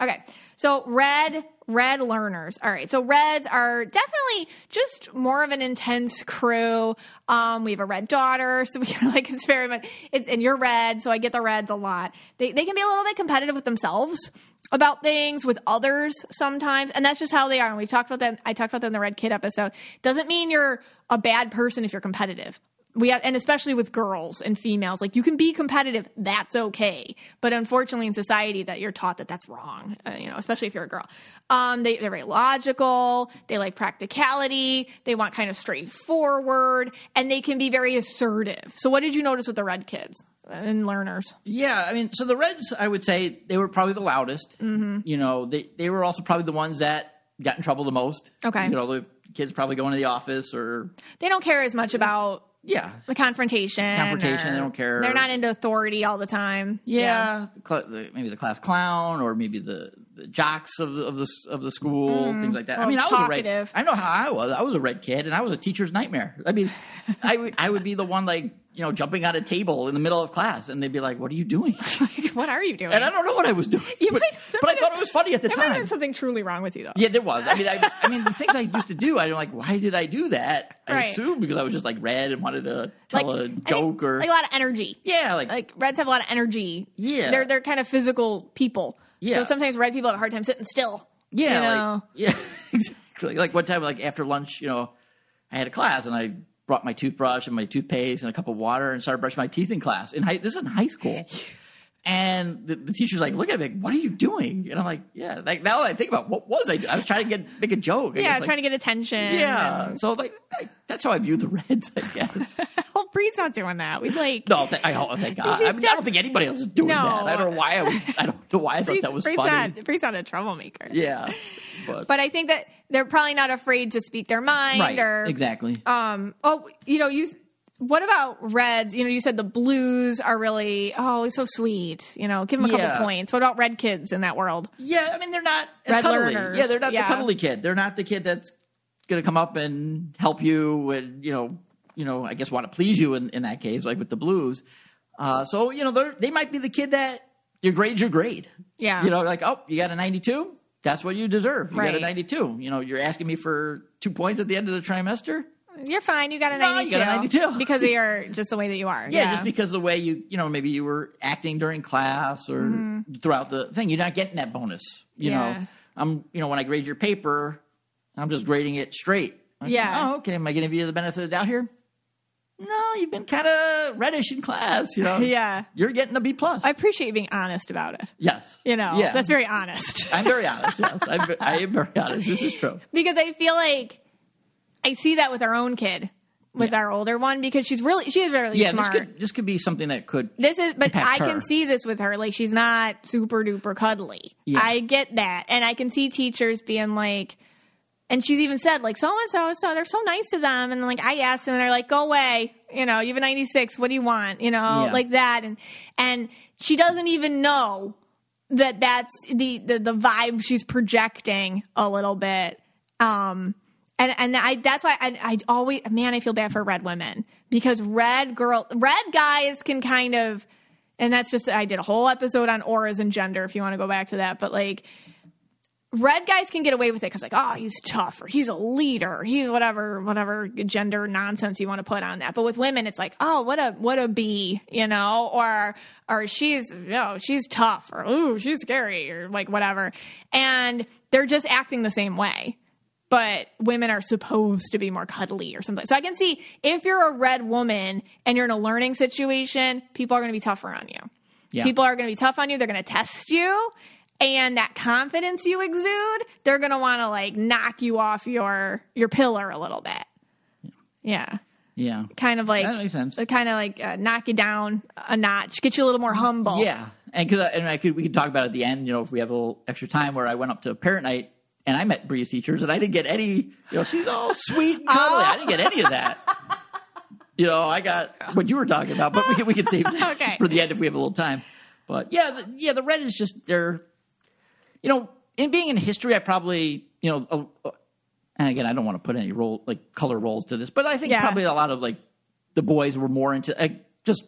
Okay. So red, red learners. All right. So reds are definitely just more of an intense crew. Um, we have a red daughter, so we like it's very much it's and you're red, so I get the reds a lot. They they can be a little bit competitive with themselves about things with others sometimes, and that's just how they are. And we've talked about that. I talked about that in the red kid episode. Doesn't mean you're a bad person if you're competitive we have, and especially with girls and females, like you can be competitive, that's okay. But unfortunately, in society, that you're taught that that's wrong. Uh, you know, especially if you're a girl. Um, they, they're very logical. They like practicality. They want kind of straightforward, and they can be very assertive. So, what did you notice with the red kids and learners? yeah. I mean, so the Reds, I would say they were probably the loudest. Mm-hmm. You know, they they were also probably the ones that got in trouble the most. Okay. You know, the kids probably going to the office or They don't care as much about yeah, the confrontation. Confrontation, they don't care. They're not into authority all the time. Yeah, cl- the, maybe the class clown, or maybe the, the jocks of the of the of the school, mm-hmm. things like that. I mean, I was a red. I know how I was. I was a red kid, and I was a teacher's nightmare. I mean, I I would be the one like you know jumping on a table in the middle of class, and they'd be like, "What are you doing?" what are you doing? and I don't know what I was doing, You but, might- but I thought it was funny at the there might have time. something truly wrong with you, though. Yeah, there was. I mean, I, I mean, the things I used to do, I'm like, why did I do that? I Right. assume because I was just like red and wanted to tell Like- a joke or like a lot of energy. yeah, like, Like reds have a lot of energy. Yeah. they're they're kind of physical people. Yeah. So sometimes red people have a hard time sitting still. Yeah, you know? like, yeah, exactly. Like one time, like after lunch, you know, I had a class and I brought my toothbrush and my toothpaste and a cup of water and started brushing my teeth in class. In high, this is in high school. And the, the teacher's like, look at me, what are you doing? And I'm like, yeah. Like now that I think about what was I doing? I was trying to get make a joke. I yeah, guess, like, trying to get attention. Yeah. and- So like I, that's how I view the Reds, I guess. well, Bree's not doing that. We like no, th- I, oh, thank God. I, mean, I don't think anybody else is doing No. that. I don't know why I was. I don't know why I thought Bree's, that was Bree's funny. not Bree's not a troublemaker. Yeah. But, But I think that they're probably not afraid to speak their mind right. or Exactly. um oh you know you what about reds you know you said the blues are really oh he's so sweet you know give them a Yeah. couple points what about red kids in that world Yeah, I mean they're not Red cuddly. learners, Yeah, they're not yeah. the cuddly kid. They're not the kid that's going to come up and help you and you know you know, I guess want to please you in, in that case, like with the blues. Uh, so you know, they might be the kid that your grade's your grade. Yeah. You know, like oh, you got a ninety-two. That's what you deserve. You got a ninety-two. You know, you're asking me for two points at the end of the trimester. You're fine. You got a No, 92. you got a 92. because of your just the way that you are. Yeah, just because of the way you, you know, maybe you were acting during class or throughout the thing, you're not getting that bonus. You Mm-hmm. Yeah. know, I'm, you know, when I grade your paper, I'm just grading it straight. Like, Yeah. Oh, okay. Am I giving you the benefit of the doubt here? No, you've been kind of reddish in class. You know. Yeah. You're getting a B plus. I appreciate you being honest about it. yes. You know, Yeah. that's very honest. I'm very honest. Yes, I'm, I am very honest. This is true. because I feel like I see that with our own kid, with Yeah. our older one, because she's really she is really Yeah, smart. this could this could be something that could. This is, but I can see this with her. Like she's not super duper cuddly. Yeah. I get that, and I can see teachers being like, and she's even said like so and so, so they're so nice to them, and like I asked them, and they're like, go away, you know, you have a ninety six. What do you want? You know, Yeah. like that, and and she doesn't even know that that's the the, the vibe she's projecting a little bit. Um, and and I that's why I I always man I feel bad for red women because red girl red guys can kind of and that's just I did a whole episode on auras and gender if you want to go back to that but like red guys can get away with it because like oh he's tough or he's a leader he's whatever whatever gender nonsense you want to put on that. But with women it's like oh what a what a bee you know or or she's you know she's tough or ooh she's scary or like whatever. And they're just acting the same way but women are supposed to be more cuddly or something. So I can see if you're a red woman and you're in a learning situation, people are going to be tougher on you. Yeah. People are going to be tough on you. They're going to test you. And that confidence you exude, they're going to want to like knock you off your your pillar a little bit. Yeah. Yeah. Kind of like That makes sense. kind of like uh, knock you down a notch, get you a little more humble. Yeah, and because and I could we could talk about it at the end. You know, if we have a little extra time, where I went up to parent night and I met Bree's teachers, and I didn't get any. You know, she's all sweet and cuddly. I didn't get any of that. You know, I got what you were talking about, but we can we can save that Okay. for the end if we have a little time. But yeah, the, yeah, the red is just they're, you know, in being in history, I probably you know, and again, I don't want to put any role like color roles to this, but I think Yeah. probably a lot of like the boys were more into like, just.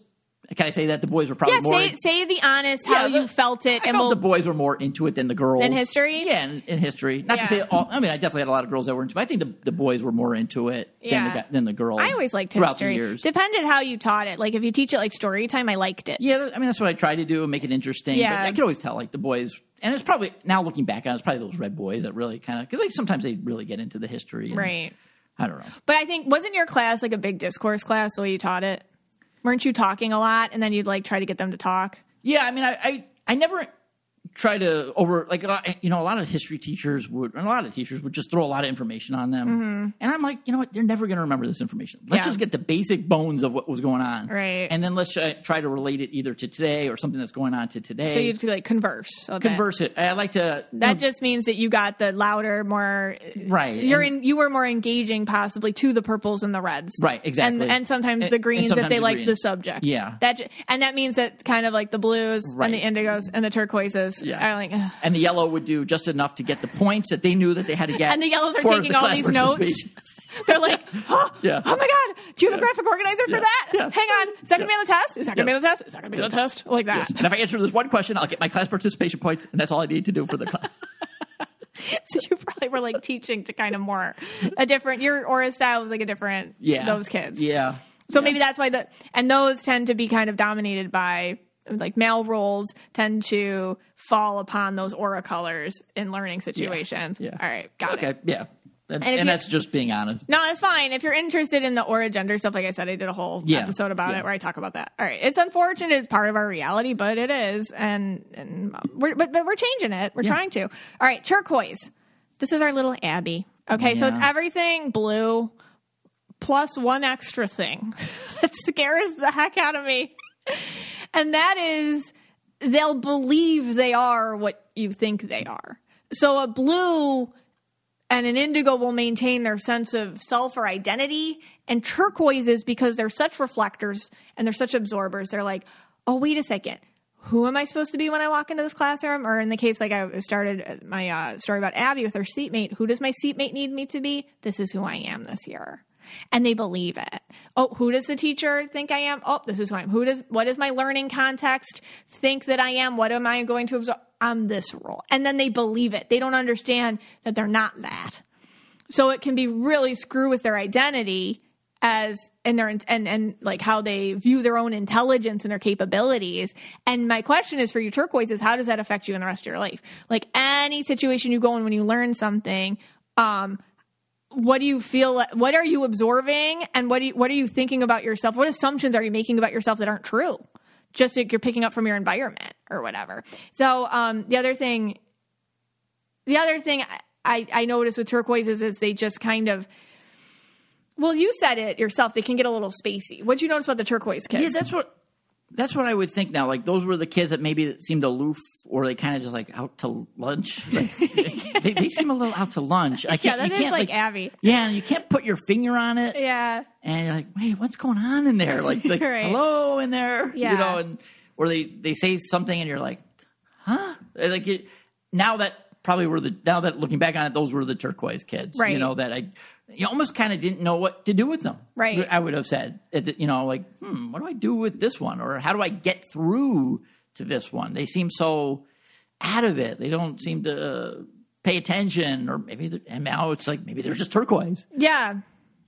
Can I say that the boys were probably Yeah, more? say, say the honest how Yeah, you the- felt it, I and felt we'll, the boys were more into it than the girls In history? Yeah, in, in history. Not Yeah. to say all. I mean, I definitely had a lot of girls that were into. it. I think the, the boys were more into it than the than the girls. I always liked throughout history. the years. Depended how you taught it. Like if you teach it like story time, I liked it. yeah, I mean that's what I tried to do, make it interesting. Yeah. but I could always tell like the boys, and it's probably now looking back on, it, it's probably those red boys that really kind of because like sometimes they really get into the history. and- Right. I don't know. But I think wasn't your class like a big discourse class the way you taught it? Weren't you talking a lot and then you'd like try to get them to talk? Yeah, I mean, I, I, I never try to over like a lot- you know a lot of history teachers would and a lot of teachers would just throw a lot of information on them, and I'm like, you know what, they're never going to remember this information. Let's Mm-hmm. Yeah. just get the basic bones of what was going on, Right. And then let's try, to relate it either to today or something that's going on to today. So you'd like converse. a bit. converse it. I like to That just means that you got the louder, more right. You're and- in. You were more engaging, possibly to the purples and the reds, Right, exactly. and and sometimes And- the greens if they the like the subject. Yeah. that and that means that kind of like the blues Right. and the indigos and the turquoises Yeah. are like, ugh. and the yellow would do just enough to get the points that they knew that they had to get. And the yellows are taking the all these notes. they're like, oh, Yeah. oh my god, do you have a graphic organizer for Yeah. that? Yes. Hang on, is that gonna be on the test? Is that gonna be Yes. on the test? Is that gonna be on the test? Like that. And if I answer this one question, I'll get my class participation points, and that's all I need to do for the class. So you probably were like teaching to kind of more a different. Your aura style was like a different. Yeah, those kids. Yeah. So maybe that's why the and those tend to be kind of dominated by like male roles tend to fall upon those aura colors in learning situations. Yeah. All right, got okay. it. Yeah. And, and that's just being honest. No, it's fine. If you're interested in the aura gender stuff, like I said, I did a whole Yeah. episode about Yeah. it where I talk about that. All right, it's unfortunate; it's part of our reality, but it is, and and we're but, but we're changing it. We're Yeah. trying to. All right, turquoise. This is our little Abby. Okay, so it's everything blue plus one extra thing that scares the heck out of me, and that is they'll believe they are what you think they are. So a blue and an indigo will maintain their sense of self or identity and turquoises because they're such reflectors and they're such absorbers they're like oh wait a second. Who am i supposed to be when i walk into this classroom? Or in the case like i started my uh, story about abby with her seatmate who does my seatmate need me to be? This is who i am this year and they believe it. Oh, who does the teacher think I am? Oh, this is who I am. Who does what is my learning context think that I am? What am I going to absorb? I'm this role. And then they believe it. They don't understand that they're not that. So it can be really screw with their identity as and their and and like how they view their own intelligence and their capabilities. And my question is for you turquoise is how does that affect you in the rest of your life? Like any situation you go in when you learn something, um, what do you feel what are you absorbing and what do you, what are you thinking about yourself? What assumptions are you making about yourself that aren't true? Just like you're picking up from your environment or whatever. So um, the other thing the other thing I, I notice with turquoises is they just kind of well, you said it yourself. They can get a little spacey. What'd you notice about the turquoise kids? Yeah, that's what that's what I would think now. Like those were the kids that maybe seemed aloof, or they kind of just like out to lunch. Like, they, they, seem a little out to lunch. I yeah, can't, that you is can't, like, Abby. Yeah, and you can't put your finger on it. Yeah, and you're like, wait, what's going on in there? Like, like Right. hello in there. Yeah. you know, and or they they say something, and you're like, huh? Uh, like you, now that probably were the now that looking back on it, those were the turquoise kids. Right. You know that I. You almost kind of didn't know what to do with them. Right. I would have said, you know, like, hmm, what do I do with this one? Or how do I get through to this one? They seem so out of it. They don't seem to pay attention, or maybe, and now it's like maybe they're just turquoise. yeah.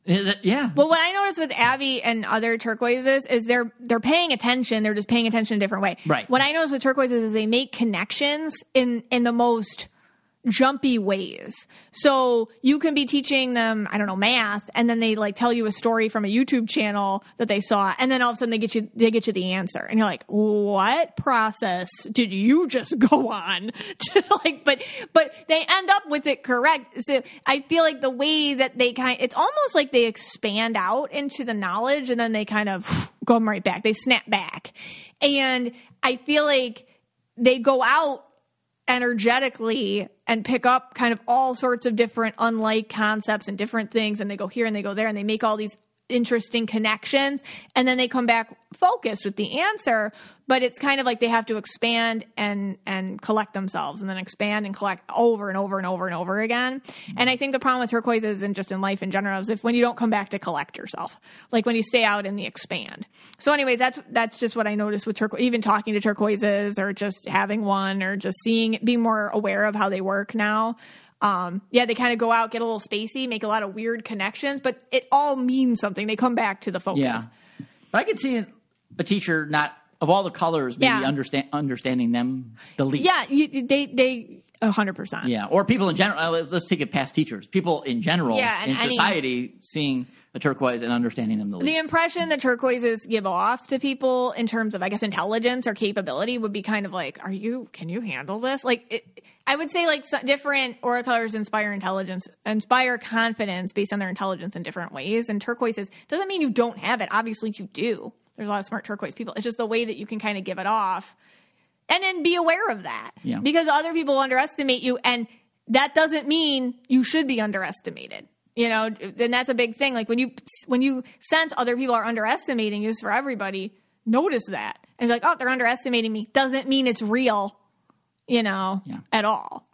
Yeah. But what I noticed with Abby and other turquoises is they're they're paying attention. They're just paying attention in a different way. Right. What I noticed with turquoises is they make connections in in the most jumpy ways. So you can be teaching them, I don't know, math, and then they like tell you a story from a YouTube channel that they saw, and then all of a sudden they get you they get you the answer, and you're like, what process did you just go on? to like, but but they end up with it correct. So I feel like the way that they kind, it's almost like they expand out into the knowledge, and then they kind of go right back. They snap back, and I feel like they go out energetically and pick up kind of all sorts of different unlike concepts and different things and they go here and they go there and they make all these interesting connections and then they come back focused with the answer but it's kind of like they have to expand and and collect themselves and then expand and collect over and over and over and over again. Mm-hmm. And i think the problem with turquoises and just in life in general is if when you don't come back to collect yourself like when you stay out in the expand. So anyway that's that's just what i noticed with turquoise even talking to turquoises or just having one or just seeing being more aware of how they work now um, yeah, they kind of go out, get a little spacey, make a lot of weird connections, but it all means something. They come back to the focus. Yeah, but I could see a teacher not of all the colors maybe Yeah. understand understanding them the least. Yeah, you, they they a hundred percent. yeah, or people in general. Let's, let's take it past teachers. People in general Yeah, in any- society seeing a turquoise and understanding them the least. The impression that turquoises give off to people in terms of, I guess, intelligence or capability would be kind of like, "Are you? Can you handle this?" Like, it, I would say, like different aura colors inspire intelligence, inspire confidence based on their intelligence in different ways. And turquoises doesn't mean you don't have it. Obviously, you do. There's a lot of smart turquoise people. It's just the way that you can kind of give it off, and then be aware of that. Yeah. Because other people underestimate you, and that doesn't mean you should be underestimated. You know, and that's a big thing. Like when you when you sense other people are underestimating you, it's for everybody. Notice that and be like, oh, they're underestimating me. Doesn't mean it's real. You know, Yeah. at all.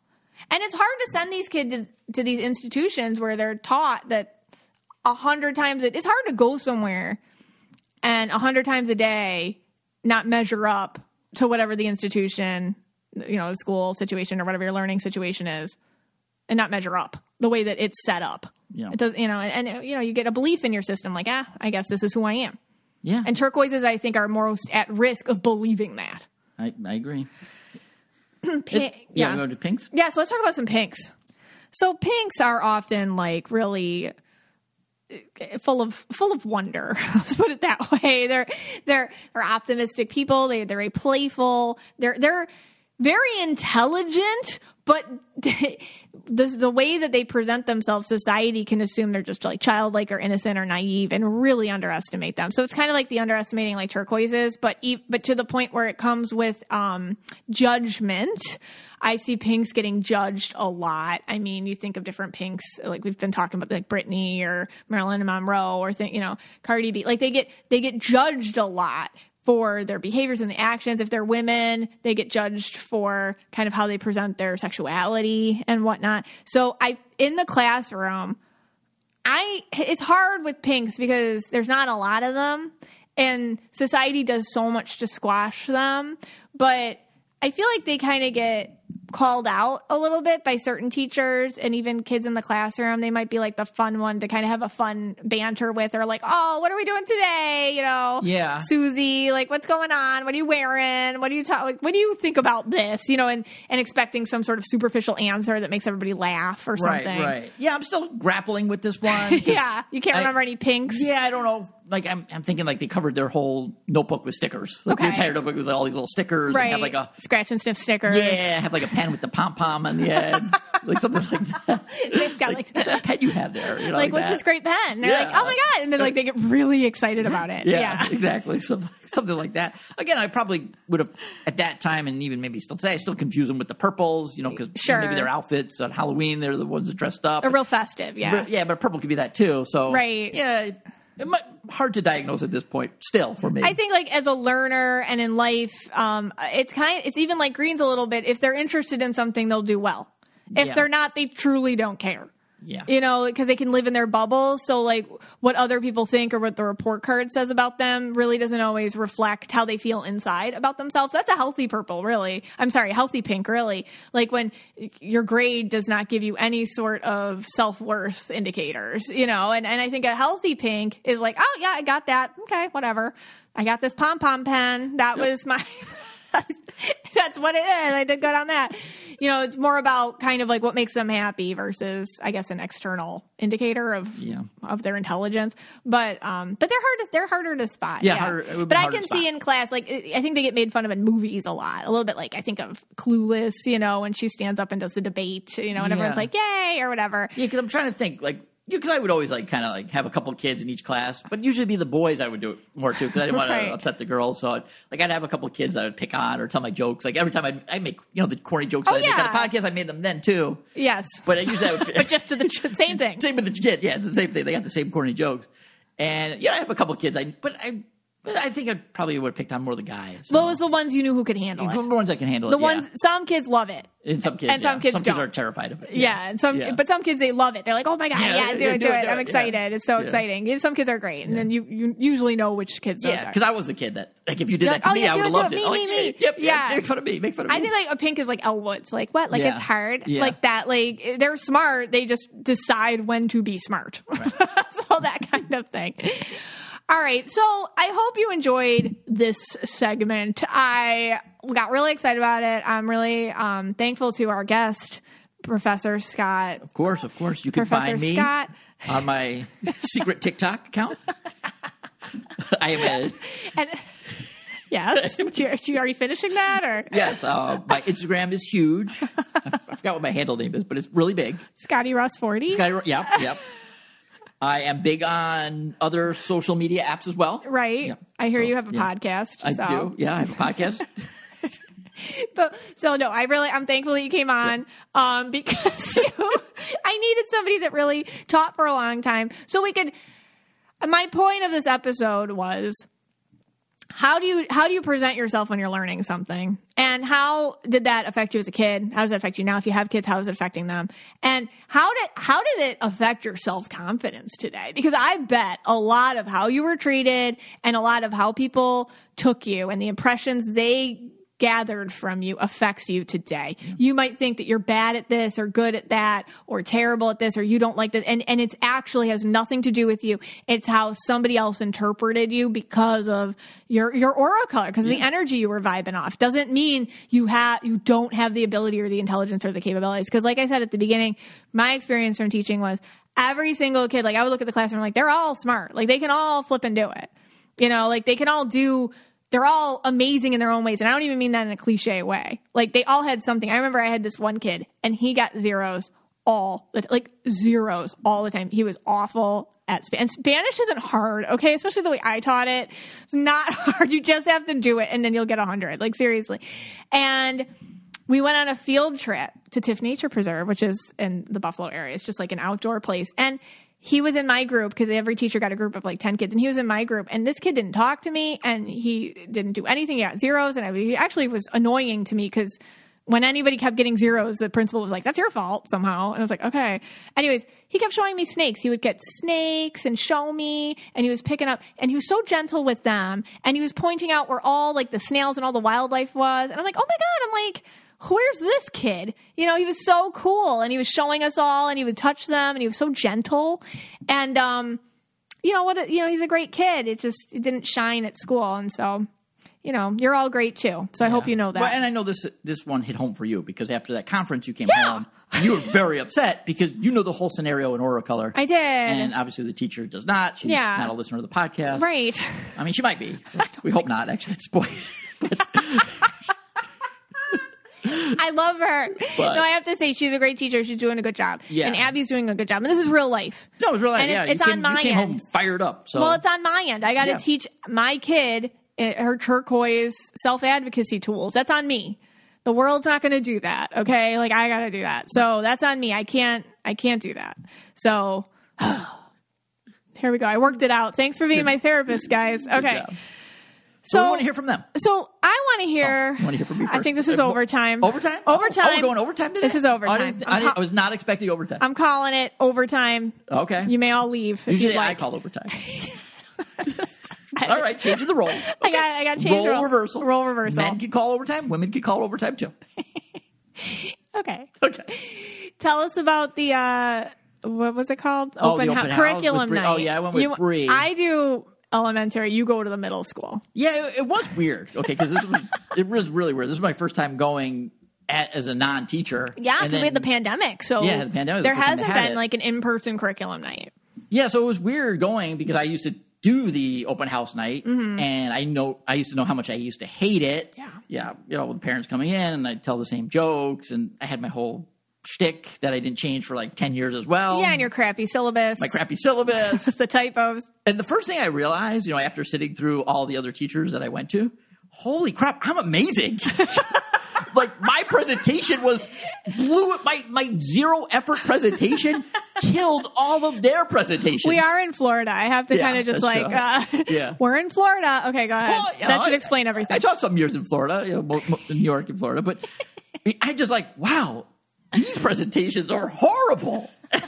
And it's hard to send these kids to, to these institutions where they're taught that a hundred times. It, it's hard to go somewhere and a hundred times a day not measure up to whatever the institution, you know, school situation or whatever your learning situation is, and not measure up the way that it's set up. Yeah. It does, you know, and, you know, you get a belief in your system, like, ah, I guess this is who I am. yeah, And turquoises, I think, are most at risk of believing that. I, I agree. Pink, Yeah, go to pinks. Yeah, so let's talk about some pinks. So pinks are often like really uh, full of full of wonder. Let's put it that way. They're they're they're optimistic people. They they're very playful. They're they're very intelligent, but the the way that they present themselves, society can assume they're just like childlike or innocent or naive, and really underestimate them. So it's kind of like the underestimating like turquoises, but but to the point where it comes with um, judgment. I see pinks getting judged a lot. I mean, you think of different pinks, like we've been talking about, like Britney or Marilyn Monroe or you know, Cardi B. Like they get they get judged a lot for their behaviors and the actions. If they're women, they get judged for kind of how they present their sexuality and whatnot. So I in the classroom, I it's hard with pinks because there's not a lot of them and society does so much to squash them, but I feel like they kind of get called out a little bit by certain teachers and even kids in the classroom. They might be like the fun one to kind of have a fun banter with, or like, oh, what are we doing today? You know, Yeah. Susie, like, what's going on? What are you wearing? What do you talk? Like, what do you think about this? You know, and and expecting some sort of superficial answer that makes everybody laugh or something. right. right. Yeah, I'm still grappling with this one. yeah, you can't I- remember any pinks. Yeah, I don't know. Like I'm, I'm thinking like they covered their whole notebook with stickers. Like the Okay. entire notebook with all these little stickers. right. And have like a scratch and sniff stickers. yeah, have like a pen with the pom pom on the end, like something like that. They've got like, What's that pen you have there? You know, like, like, what's that. this great pen? They're like, oh my god, and then like they get really excited about it. Yeah, Yeah. exactly. Some, something like that. Again, I probably would have at that time, and even maybe still today, I still confuse them with the purples. You know, because Sure. maybe their outfits on Halloween, they're the ones that dressed up. A real festive, yeah. But, yeah, but purple could be that too. So Right. Yeah, might, hard to diagnose at this point. Still for me. I think like as a learner and in life, um, it's kind it's even like greens a little bit. If they're interested in something, they'll do well. If Yeah. they're not, they truly don't care. Yeah. You know, because they can live in their bubble. So, like, what other people think or what the report card says about them really doesn't always reflect how they feel inside about themselves. That's a healthy purple, really. I'm sorry, healthy pink, really. Like when your grade does not give you any sort of self worth indicators, you know, and, and I think a healthy pink is like, oh, yeah, I got that. Okay, whatever. I got this pom pom pen. That was my. that's, that's what it is. I did good on that. You know, it's more about kind of like what makes them happy versus, I guess, an external indicator of Yeah. of their intelligence. But um, but they're hard. To, they're harder to spot. Yeah, harder- would be but I can see in class, like I I think they get made fun of in movies a lot. A little bit like I think of Clueless. You know, when she stands up and does the debate. You know, and everyone's like, "Yay!" or whatever. Yeah, because I'm trying to think like. Because I would always like kind of like have a couple kids in each class, but usually be the boys I would do it more too because I didn't want Right. to upset the girls. So I'd, like I'd have a couple kids that I'd pick on or tell my jokes. Like every time I I make you know the corny jokes Oh, that I make on the podcast, I made them then too. Yes, But I usually I would, but just to the ch- same thing. Same with the kid. Yeah, it's the same thing. They got the same corny jokes. And yeah, I have a couple kids. I but I but I think I probably would have picked on more of the guys. What was the ones you knew who could handle it. the ones I can handle. The it, ones yeah. some kids love it. and some kids, and some yeah. kids some kids are terrified of it. Yeah, and some, Yeah. but some kids they love it. They're like, "Oh my god, Yeah, yeah, do yeah, it, do do it, it! I'm excited. yeah. It's so Yeah. exciting." Yeah, Some kids are great, and then you you usually know which kids those Yeah, are. because I was the kid that like if you did You're that to like, "Oh, me, yeah, I would have loved it, me, me, yeah, me. Yep, yeah. Yeah. Make fun of me. Make fun of me. I think like a pink is like Elle Woods. Like what? Like it's hard. Like that. Like they're smart. They just decide when to be smart. so that kind of thing. All right. So I hope you enjoyed this segment. I got really excited about it. I'm really um, thankful to our guest, Professor Scott. Of course, of course, you can Professor find me Scott. on my secret TikTok account. I am a And yes, Are you already finishing that or yes. Uh, my Instagram is huge. I forgot what my handle name is, but it's really big. Scotty Ross forty? Sky, yep, yep. I am big on other social media apps as well. Right. Yeah. I hear So, you have a yeah. podcast. I so. do. Yeah, I have a podcast. But so no, I really I'm thankful that you came on um because you I needed somebody that really taught for a long time so we could my point of this episode was how do you how do you present yourself when you're learning something? And how did that affect you as a kid? How does it affect you now? If you have kids how is it affecting them? And how did how did it affect your self-confidence today? Because i bet a lot of how you were treated and a lot of how people took you and the impressions they gathered from you affects you today. You might think that you're bad at this or good at that or terrible at this or you don't like this and and it's actually has nothing to do with you. It's how somebody else interpreted you because of your your aura color because of the energy you were vibing off. Doesn't mean you have you don't have the ability or the intelligence or the capabilities because like I said at the beginning, my experience from teaching was every single kid like I would look at the classroom like they're all smart. Like they can all flip and do it. You know, like they can all do they're all amazing in their own ways. And I don't even mean that in a cliche way. Like they all had something. I remember I had this one kid and he got zeros all the like zeros all the time. He was awful at Spanish. And Spanish isn't hard, okay? Especially the way I taught it. It's not hard. You just have to do it and then you'll get a hundred. Like seriously. And we went on a field trip to Tifft Nature Preserve, which is in the Buffalo area. It's just like an outdoor place. And he was in my group because every teacher got a group of like 10 kids and he was in my group and this kid didn't talk to me and he didn't do anything he got zeros and I, he actually was annoying to me because when anybody kept getting zeros, the principal was like, "That's your fault somehow." And I was like, "Okay." Anyways, he kept showing me snakes. He would get snakes and show me, and he was picking up, and he was so gentle with them, and he was pointing out where all like the snails and all the wildlife was, and I'm like, "Oh my god!" I'm like. Where's this kid? You know, he was so cool and he was showing us all and he would touch them and he was so gentle. And um, you know what you know, he's a great kid. It just it didn't shine at school and so you know, you're all great too. So I hope you know that. Well, and I know this this one hit home for you because after that conference you came Yeah. home you were very upset because you know the whole scenario in Aura Color. I did. And obviously the teacher does not. She's Yeah. not a listener to the podcast. right. I mean, she might be. We hope not. Actually, it's boy. I love her. But- no, I have to say she's a great teacher. She's doing a good job. Yeah. And Abby's doing a good job. And this is real life. No, it's real life. And it's- yeah, it's on came, my you came end. home fired up. So Well, it's on my end. I got to Yeah. teach my kid uh, her turquoise self advocacy tools. That's on me. The world's not going to do that. Okay, like I got to do that. So that's on me. I can't. I can't do that. So here we go. I worked it out. Thanks for being my therapist, guys. Okay. So, we want to hear from them. so I want to hear. I want to hear from you. I think this is Uh, overtime. Overtime. Oh, Overtime. Oh, we're going overtime today. This is I, overtime. I, ca- I was not expecting overtime. I'm calling it overtime. okay. You may all leave Usually you'd I call overtime. All right, changing the role. I got. I got to change role role reversal. Role reversal. Men can call overtime. Women can call overtime too. Okay. Okay. Tell us about the uh what was it called? Oh, open house curriculum Bree. night. Oh, yeah, I went with You- Bree. I do elementary. You go to the middle school. Yeah, it, it was weird. Okay, because this was it was really weird. This was my first time going at, as a non-teacher. Yeah, And because we had the pandemic. So Yeah, the pandemic There the first time they hasn't had been it. like an in-person curriculum night. Yeah, so it was weird going because I used to do the open house night, Mm-hmm. and I know I used to know how much I used to hate it. Yeah. yeah, you know, with parents coming in, and I'd tell the same jokes, and I had my whole shtick that I didn't change for like ten years as well. yeah, and your crappy syllabus. my crappy syllabus. the typos. and the first thing I realized, you know, after sitting through all the other teachers that I went to, holy crap, I'm amazing. like my presentation was blew it. My my zero effort presentation killed all of their presentations. We are in Florida. I have to Yeah, kind of just like, uh. Yeah. we're in Florida. Okay, go ahead. Well, that know, should I- explain everything. I taught some years in Florida, you know, mo- mo- in New York and Florida, but I just like, wow, these presentations are horrible.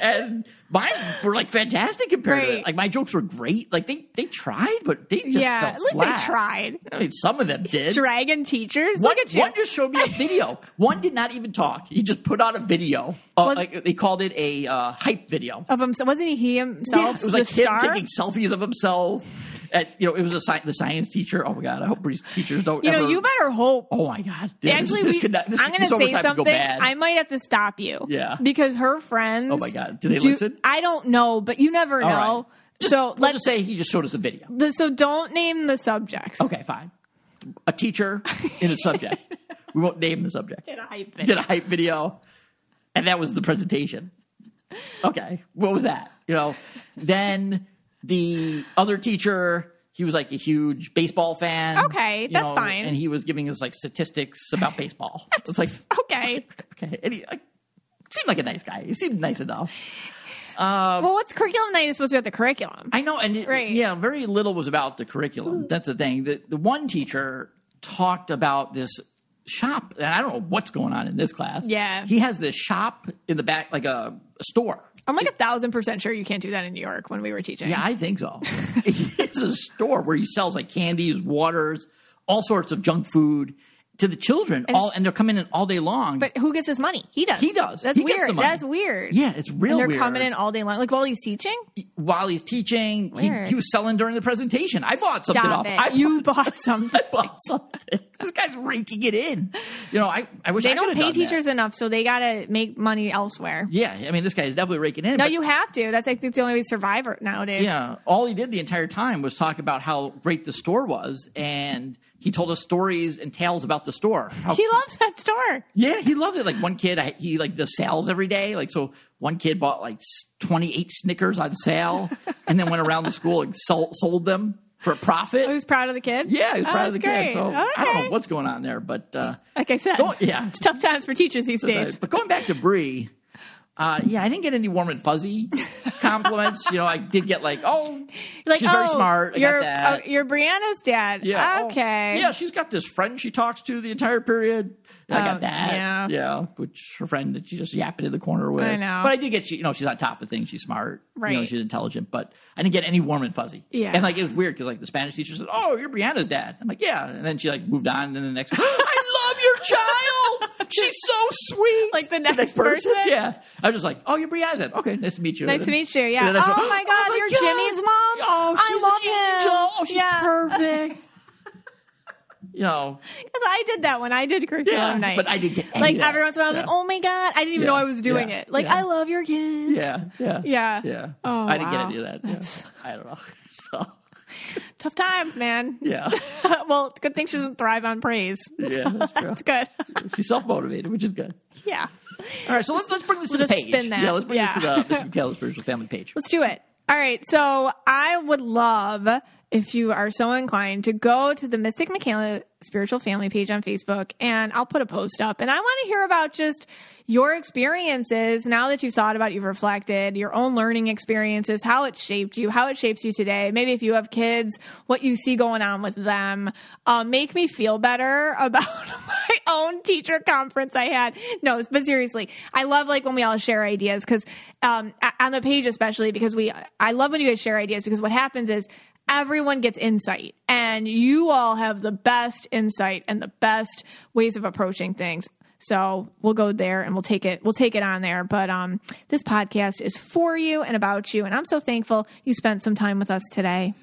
and mine were like fantastic compared to Right. like my jokes were great. Like they they tried, but they just yeah, at least flat. they tried. I mean, some of them did. Dragon teachers. One, Look at you. one just showed me a video. one did not even talk. He just put on a video. Uh, Was- like, they called it a uh, hype video. of himself. Wasn't he, he himself Yeah, it was like him taking selfies of himself. You know, it was a sci- the science teacher. Oh my god! I hope these teachers don't. you know, you better hope Oh my god! Actually, this, we, could not, this, I'm going to say could go something. I might have to stop you. Yeah. Because her friends. Oh my God. Do they do- listen? I don't know, but you never know. right. Just, so let's let's just say he just showed us a video. the, so don't name the subjects. Okay, fine. A teacher in a subject. we won't name the subject. Did a hype video. Did a hype video, and that was the presentation. Okay, what was that? You know, then the other teacher. He was like a huge baseball fan. Okay, that's know, fine. And he was giving us like statistics about baseball. It's like Okay. okay, and he like, seemed like a nice guy. He seemed nice enough. Um, well, what's curriculum night is supposed to be about the curriculum. I know, and it, Right. yeah, very little was about the curriculum. Hmm. That's the thing. The, the one teacher talked about this shop, and I don't know what's going on in this class. Yeah. he has this shop in the back, like a, a store. I'm like a thousand percent sure you can't do that in New York when we were teaching. Yeah, I think so. it's a store where he sells like candies, waters, all sorts of junk food to the children. all and they're coming in all day long. But who gets his money? He does. He does. That's He weird. That's weird. yeah, it's real And they're weird. coming in all day long. Like while he's teaching? while he's teaching. He, he was selling during the presentation. I bought something Stop off. it. I you bought something. I bought something. This guy's raking it in. You know, I, I wish They I don't pay done that. teachers enough, so they got to make money elsewhere. Yeah, I mean, this guy is definitely raking in. No, you have to. That's like that's the only way to survive nowadays. Yeah, all he did the entire time was talk about how great the store was, and he told us stories and tales about the store. How- He loves that store. yeah, he loves it. Like one kid, I, he like the sales every day. Like so, one kid bought like twenty eight Snickers on sale, and then went around the school and sold, sold them for a profit. Who's proud of the kid? Yeah, he's Oh, proud of the that's kid. great. So I don't know what's going on there, but uh, Like I said, Go- yeah. it's tough times for teachers these days. but going back to Bree, Uh, yeah, I didn't get any warm and fuzzy compliments. you know, I did get like, oh, Like, she's very oh, smart. I you're, got that. oh, you're Brianna's dad. Yeah. oh, Okay. yeah, she's got this friend she talks to the entire period. I Oh, got that. yeah. Yeah. Which her friend that she just yapping in the corner with. I know. But I did get she you know, she's on top of things, she's smart. You know, Right. she's intelligent, but I didn't get any warm and fuzzy. Yeah. And like it was weird because like the Spanish teacher said, Oh, you're Brianna's dad. I'm like, Yeah. And then she like moved on and then the next I love your child. She's so sweet. Like the To next person? Yeah. I was just like, Oh, you're dad. Okay, nice to meet you. Nice And to meet you. Yeah. then I Oh said, my oh God, you're Jimmy's mom? Oh, I she's love an him. angel. Oh, she's Yeah. perfect. you know, Because I did that when I did curriculum Yeah, night. but I didn't get like every once in a while, I was like, "Oh my god!" I didn't even Yeah, know I was doing yeah, it. Like, yeah. I love your kids. yeah, yeah, Yeah. yeah. Oh, I didn't wow. get any of that. Yeah. I don't know. So, Tough times, man. yeah, well, good thing she doesn't thrive on praise. yeah, that's true. That's good. She's self motivated, which is good. yeah. All right, so let's let's bring this We'll to the page. spin that. Yeah, let's bring Yeah. this to the Mystic Michaela's spiritual family page. Let's do it. All right. So I would love if you are so inclined to go to the Mystic Michaela Spiritual Family page on Facebook and I'll put a post up. And I want to hear about just your experiences now that you've thought about, you've reflected, your own learning experiences, how it shaped you, how it shapes you today. Maybe if you have kids, what you see going on with them. Uh, make me feel better about my own teacher conference I had. No, but seriously, I love like when we all share ideas because um, on the page especially because we I love when you guys share ideas because what happens is everyone gets insight and you all have the best insight and the best ways of approaching things. So we'll go there and we'll take it we'll take it on there. But um, this podcast is for you and about you, and I'm so thankful you spent some time with us today.